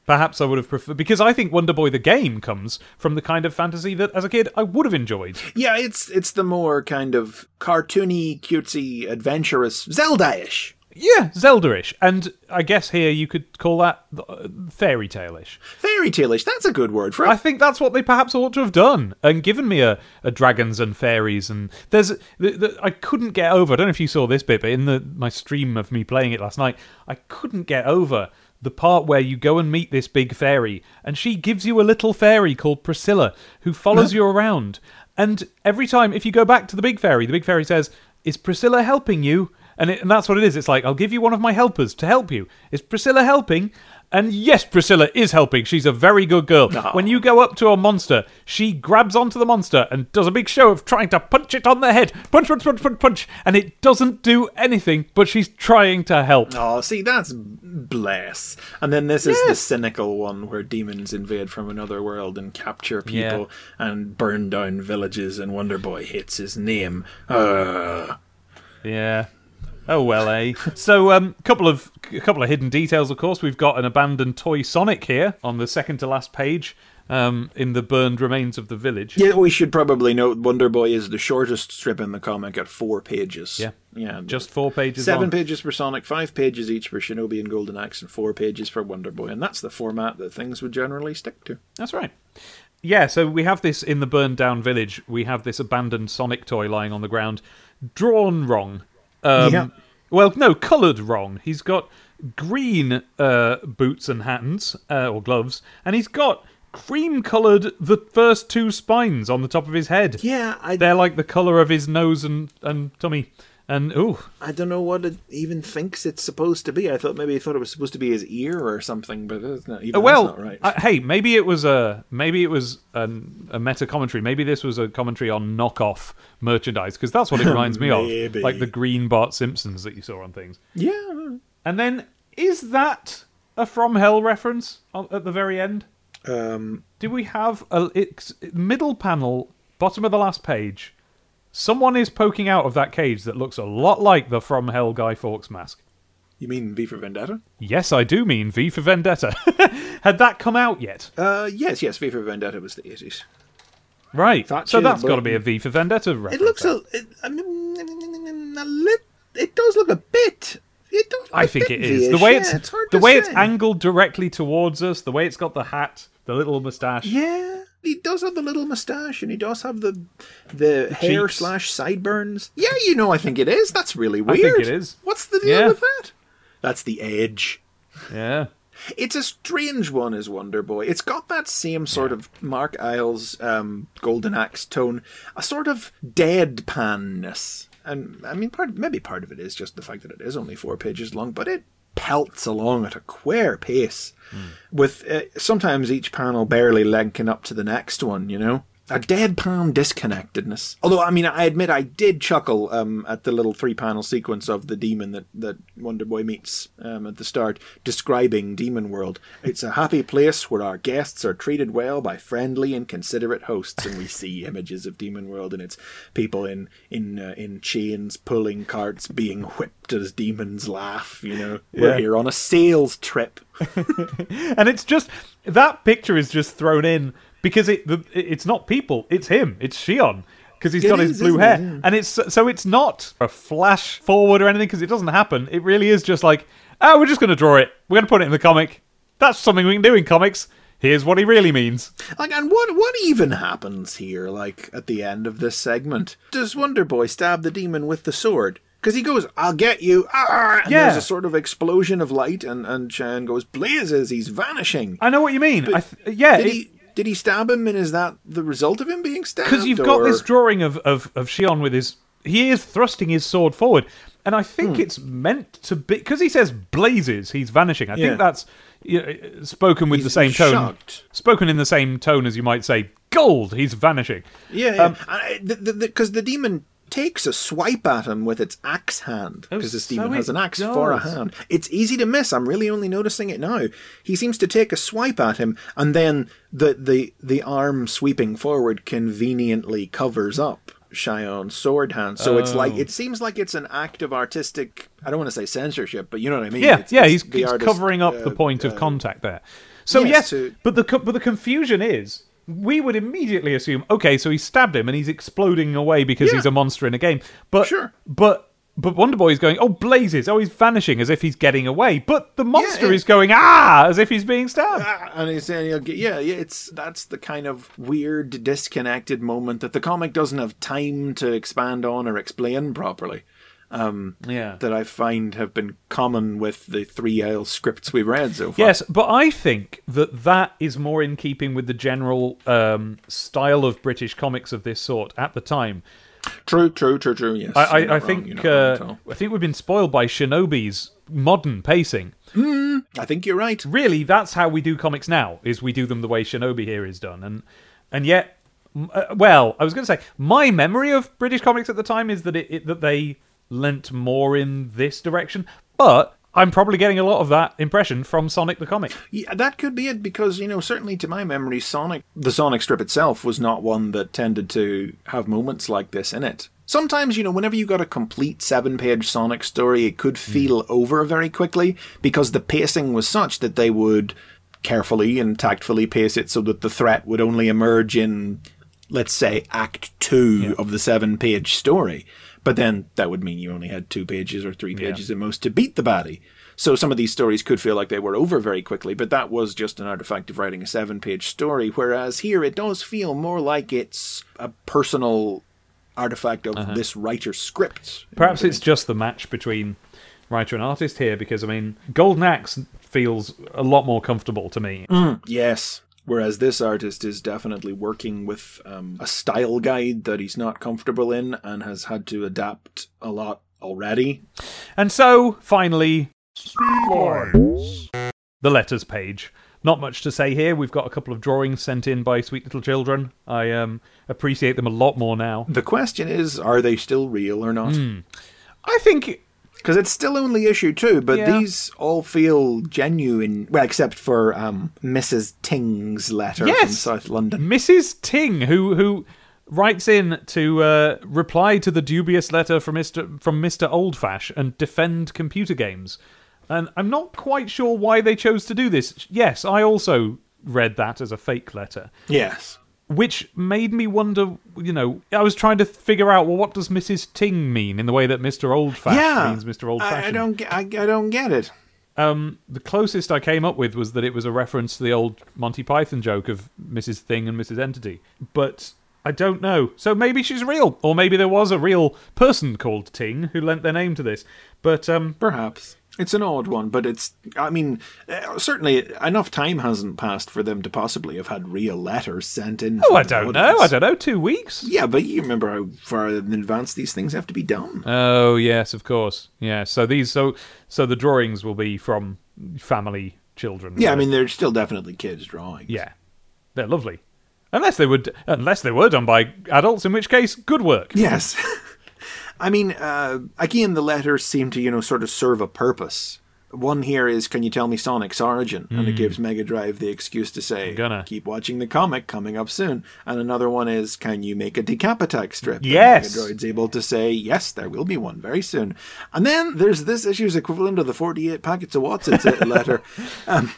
perhaps I would have preferred because I think Wonder Boy the game comes from the kind of fantasy that, as a kid, I would have enjoyed. yeah, it's it's the more kind of cartoony, cutesy, adventurous, Zelda-ish. Yeah, Zelda-ish, and I guess here you could call that uh, fairy tale-ish. Fairy tale-ish. That's a good word for it. I think that's what they perhaps ought to have done and given me a, a dragons and fairies and there's the, the, I couldn't get over. I don't know if you saw this bit, but in the my stream of me playing it last night, I couldn't get over the part where you go and meet this big fairy and she gives you a little fairy called Priscilla who follows you around. And every time if you go back to the big fairy, the big fairy says, "Is Priscilla helping you?" And, it, and that's what it is. It's like, I'll give you one of my helpers to help you. Is Priscilla helping? And yes, Priscilla is helping. She's a very good girl. When you go up to a monster, she grabs onto the monster and does a big show of trying to punch it on the head. Punch, punch, punch, punch, punch. And it doesn't do anything, but she's trying to help. Oh, see, that's bless. And then this is the cynical one where demons invade from another world and capture people and burn down villages, and Wonder Boy hits his name. Uh, Yeah. Oh well, eh? so, um, couple of a couple of hidden details. Of course, we've got an abandoned toy Sonic here on the second to last page, um, in the burned remains of the village. yeah, we should probably note Wonder Boy is the shortest strip in the comic at four pages. Yeah. yeah, Just four pages. Seven long. pages for Sonic, five pages each for Shinobi and Golden Axe, and four pages for Wonder Boy. And that's the format that things would generally stick to. That's right. Yeah, so we have this in the burned down village. We have this abandoned Sonic toy lying on the ground, drawn wrong. Um, Yeah. Well, no, coloured wrong. He's got green uh, boots and hands, uh, or gloves, and he's got cream coloured the first two spines on the top of his head. Yeah, I, They're like the colour of his nose and, and tummy. And, ooh, I don't know what it even thinks it's supposed to be. I thought maybe he thought it was supposed to be his ear or something, but it's not. Even Uh, well, that's not right. hey, maybe it was a maybe it was an, a meta commentary. Maybe this was a commentary on knockoff merchandise because that's what it reminds me of, like the green Bart Simpsons that you saw on things. yeah. And then is that a From Hell reference at the very end? Um, Do we have a middle panel, bottom of the last page? Someone is poking out of that cage that looks a lot like the From Hell Guy Fawkes mask. you mean V for Vendetta? Yes, I do mean V for Vendetta. Had that come out yet? Uh, yes, yes. V for Vendetta was the eighties. Right. That so that's got to be a V for Vendetta reference. It looks a, it, I mean, a lit. It does look a bit. It does. Look I think it is the way yeah, it's, it's hard the way it's angled directly towards us, the way it's got the hat, the little moustache. Yeah, he does have the little moustache, and he does have the the, hair cheeks. slash sideburns. Yeah, you know, I think it is. That's really weird. I think it is. What's the deal Yeah. with that? That's the edge. Yeah. It's a strange one, is Wonder Boy. It's got that same sort of Mark Isles um, Golden Axe tone, a sort of deadpanness. And I mean, part maybe part of it is just the fact that it is only four pages long, but it pelts along at a queer pace, with uh, sometimes each panel barely linking up to the next one. You know. A deadpan disconnectedness. Although, I mean, I admit I did chuckle um, at the little three-panel sequence of the demon that, that Wonder Boy meets um, at the start, describing Demon World. It's a happy place where our guests are treated well by friendly and considerate hosts, and we see images of Demon World, and it's people in in uh, in chains pulling carts, being whipped as demons laugh. You know, we're here on a sales trip. And it's just that picture is just thrown in because it the, it's not people, it's him, it's Shion. Because he's It got is, his blue hair, it? Yeah. and it's so it's not a flash forward or anything because it doesn't happen. It really is just like, oh, we're just going to draw it. We're going to put it in the comic. That's something we can do in comics. Here's what he really means. Like, and what what even happens here? Like at the end of this segment, does Wonder Boy stab the demon with the sword? Because he goes, I'll get you. Ah! And Yeah. there's a sort of explosion of light, and, and Shan goes, blazes, he's vanishing. I know what you mean. I th- yeah, it- he, did he stab him, and is that the result of him being stabbed? because you've got this drawing of of of Shion with his he is thrusting his sword forward, and I think Hmm. it's meant to be because he says blazes, he's vanishing. I Yeah. think that's you know, spoken with He's the same tone, shocked. spoken in the same tone as you might say gold. He's vanishing. Yeah, yeah. Um, Because the, the, 'cause the demon takes a swipe at him with its axe hand. Oh, Because this so has an axe for a hand. It's easy to miss. I'm really only noticing it now. He seems to take a swipe at him, and then the the, the arm sweeping forward conveniently covers up Cheyon's sword hand. So it's like Oh. it seems like it's an act of artistic. I don't want to say censorship, but you know what I mean. Yeah, It's- yeah, it's he's, he's artist, covering up uh, the point of uh, contact there. So yes, yes, to- but the but the confusion is we would immediately assume okay, so he stabbed him and he's exploding away because Yeah. he's a monster in a game. But Sure. but but Wonder Boy is going oh blazes oh he's vanishing as if he's getting away. But the monster yeah. is going ah as if he's being stabbed. Ah, and he's saying, yeah, yeah, it's that's the kind of weird, disconnected moment that the comic doesn't have time to expand on or explain properly. Um, Yeah. that I find have been common with the three L scripts we've read so far. Yes, but I think that that is more in keeping with the general um, style of British comics of this sort at the time. true, true, true, true. Yes, I, I, I think you're not wrong at uh. I think we've been spoiled by Shinobi's modern pacing. I think you're right. Really, that's how we do comics now. Is we do them the way Shinobi here is done, and and yet, m- uh, well, I was going to say my memory of British comics at the time is that it, it that they lent more in this direction, but I'm probably getting a lot of that impression from Sonic the comic. Yeah, that could be it because you know certainly to my memory, Sonic the Sonic strip itself was not one that tended to have moments like this in it. Sometimes you know whenever you got a complete seven-page Sonic story, it could hmm. feel over very quickly because the pacing was such that they would carefully and tactfully pace it so that the threat would only emerge in let's say act two of the seven page story. But then that would mean you only had two pages or three pages at most to beat the baddie. So some of these stories could feel like they were over very quickly, but that was just an artifact of writing a seven page story. Whereas here it does feel more like it's a personal artifact of uh-huh. this writer's script. Perhaps it's just the match between writer and artist here, because I mean, Golden Axe feels a lot more comfortable to me. Mm, yes. Whereas this artist is definitely working with um, a style guide that he's not comfortable in and has had to adapt a lot already. And so, finally, Lines. the letters page. Not much to say here. We've got a couple of drawings sent in by sweet little children. I um, appreciate them a lot more now. The question is, are they still real or not? I think Because it's still only issue two, but Yeah. these all feel genuine. Well, except for um, Mrs. Ting's letter from South London. Mrs. Ting, who who writes in to uh, reply to the dubious letter from Mister from Mister Oldfash and defend computer games, and I'm not quite sure why they chose to do this. Yes, I also read that as a fake letter, Yes. Which made me wonder. You know, I was trying to figure out well, what does Mrs. Ting mean in the way that Mister Oldfash yeah. means Mister Old I, I don't. Get, I, I don't get it. Um, the closest I came up with was that it was a reference to the old Monty Python joke of Mrs. Thing and Mrs. Entity. But I don't know. So maybe she's real, or maybe there was a real person called Ting who lent their name to this. But um, Perhaps it's an odd one, but it's. I mean, uh, certainly enough time hasn't passed for them to possibly have had real letters sent in. oh, I don't know. I don't know. Two weeks. Yeah, but you remember how far in advance these things have to be done. Oh yes, of course. Yeah. So these, so so the drawings will be from family children. yeah, I mean, they're still definitely kids' drawings. yeah, they're lovely. Unless they would, unless they were done by adults, in which case, good work. Yes. I mean, uh, again, the letters seem to, you know, sort of serve a purpose. One here is, can you tell me Sonic's origin? And it gives Megadroid the excuse to say, Hmm. Gonna. keep watching the comic coming up soon. And another one is, can you make a Decap Attack strip? And Yes. Mega Droid's able to say, yes, there will be one very soon. And then there's this issue's equivalent of the 48 packets of Watson's letter. Um,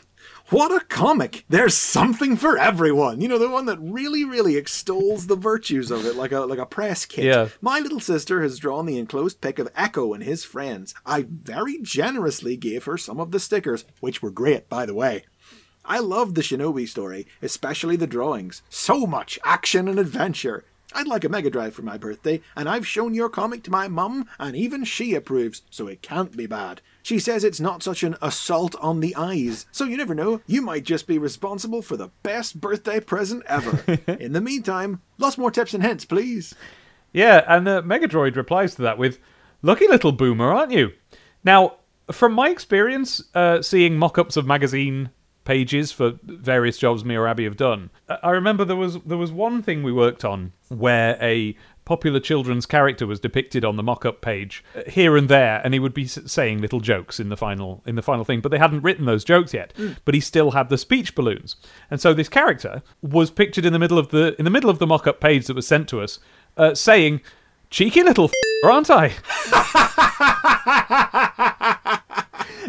what a comic! There's something for everyone. You know, the one that really, really extols the virtues of it, like a like a press kit. Yeah. My little sister has drawn the enclosed pic of Ecco and his friends. I very generously gave her some of the stickers, which were great, by the way. I loved the Shinobi story, especially the drawings. So much action and adventure. I'd like a Mega Drive for my birthday, and I've shown your comic to my mum, and even she approves, so it can't be bad. She says it's not such an assault on the eyes, so you never know, you might just be responsible for the best birthday present ever. In the meantime, lots more tips and hints, please. Yeah, and uh, Megadroid replies to that with, "Lucky little boomer, aren't you?" Now, from my experience, uh, seeing mock-ups of magazine pages for various jobs me or Abby have done, I I remember there was there was one thing we worked on where a popular children's character was depicted on the mock-up page uh, here and there, and he would be saying little jokes in the final in the final thing, but they hadn't written those jokes yet. But he still had the speech balloons, and so this character was pictured in the middle of the in the middle of the mock-up page that was sent to us, uh, saying, "Cheeky little f- aren't I?"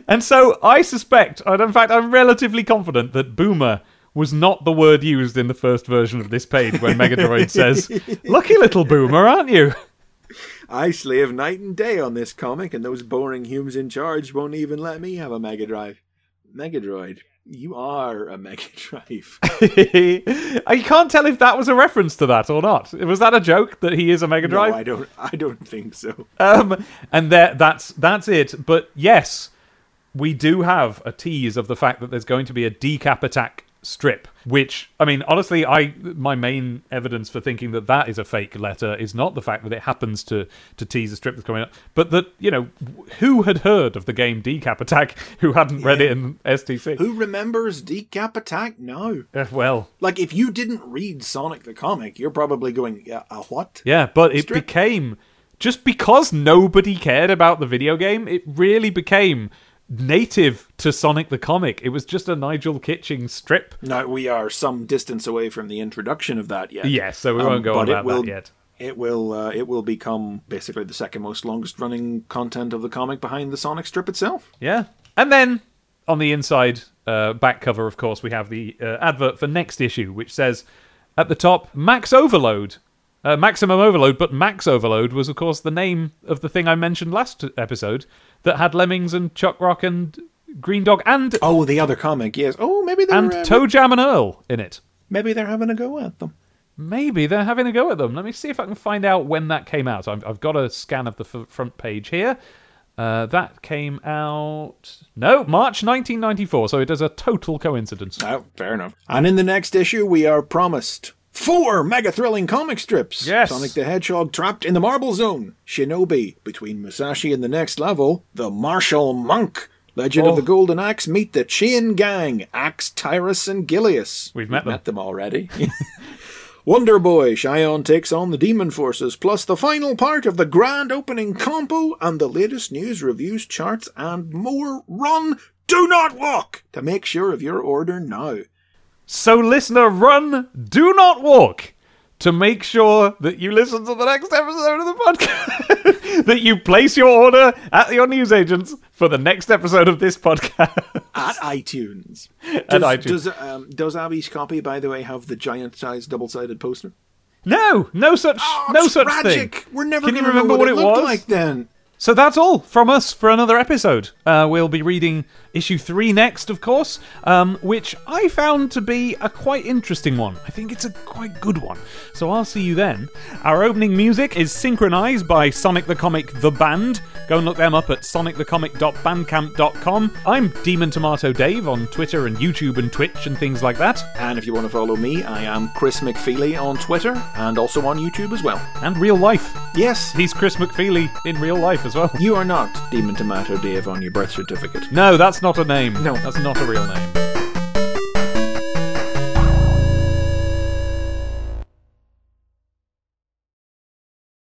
And so I suspect, and in fact, I'm relatively confident that boomer was not the word used in the first version of this page when Megadroid says, Lucky little boomer, aren't you? I slave night and day on this comic, and those boring humans in charge won't even let me have a Mega Drive. Mega Droid, you are a Mega Drive. I can't tell if that was a reference to that or not. Was that a joke that he is a Mega no, I don't. I don't think so. Um, and there, that's that's it. But yes, we do have a tease of the fact that there's going to be a decap attack strip. Which I mean, honestly, I my main evidence for thinking that that is a fake letter is not the fact that it happens to to tease a strip that's coming up, but that you know who had heard of the game Decap Attack who hadn't read it in STC. Who remembers Decap Attack now? Uh, well, Like, if you didn't read Sonic the comic, you're probably going, yeah, a what? Yeah, but it Strip. became just because nobody cared about the video game, it really became native to Sonic the comic. It was just a Nigel Kitching strip. Now we are some distance away from the introduction of that yet. Yes, so we Um, won't go but on about will- that yet. It will. Uh, it will become basically the second most longest running content of the comic behind the Sonic strip itself. Yeah. And then on the inside uh, back cover, of course, we have the uh, advert for next issue, which says at the top, Max Overload. Uh, maximum Overload, but Max Overload was, of course, the name of the thing I mentioned last episode that had Lemmings and Chuck Rock and Green Dog and Oh, the other comic, yes. Oh, maybe they're and uh, ToeJam and Earl in it. maybe they're having a go at them. Maybe they're having a go at them. Let me see if I can find out when that came out. I've, I've got a scan of the f- front page here. Uh, that came out no March 1994, so it is a total coincidence. Oh, fair enough. And in the next issue, we are promised four mega thrilling comic strips. Yes. Sonic the Hedgehog trapped in the Marble Zone. Shinobi between Musashi and the next level. The Martial Monk. Legend Oh. of the oh. Golden Axe. Meet the Chain Gang. Axe, Tyris, and Gilius. We've met them. met them already. Wonder Boy, Shion takes on the Demon Forces, plus the final part of the grand opening combo and the latest news, reviews, charts, and more. Run, do not walk to make sure of your order now. So, listener, run, do not walk to make sure that you listen to the next episode of the podcast. that you place your order at your newsagents for the next episode of this podcast. At iTunes. At Does, iTunes. Does, um, does Abby's copy, by the way, have the giant sized double sided poster? No, no such, no Oh, It's such tragic. thing. We're never Can you remember what, it looked was? like then. So that's all from us for another episode. Uh, we'll be reading issue three next, of course, um, which I found to be a quite interesting one. I think it's a quite good one. So I'll see you then. Our opening music is synchronized by Sonic the Comic The Band. Go and look them up at sonicthecomic.bandcamp.com. I'm Demon Tomato Dave on Twitter and YouTube and Twitch and things like that, And if you want to follow me, I am Chris McFeely on Twitter and also on YouTube as well. and real life. Yes, He's Chris McFeely in real life as well. you are not Demon Tomato Dave on your birth certificate. No, that's not a name. No. That's not a real name.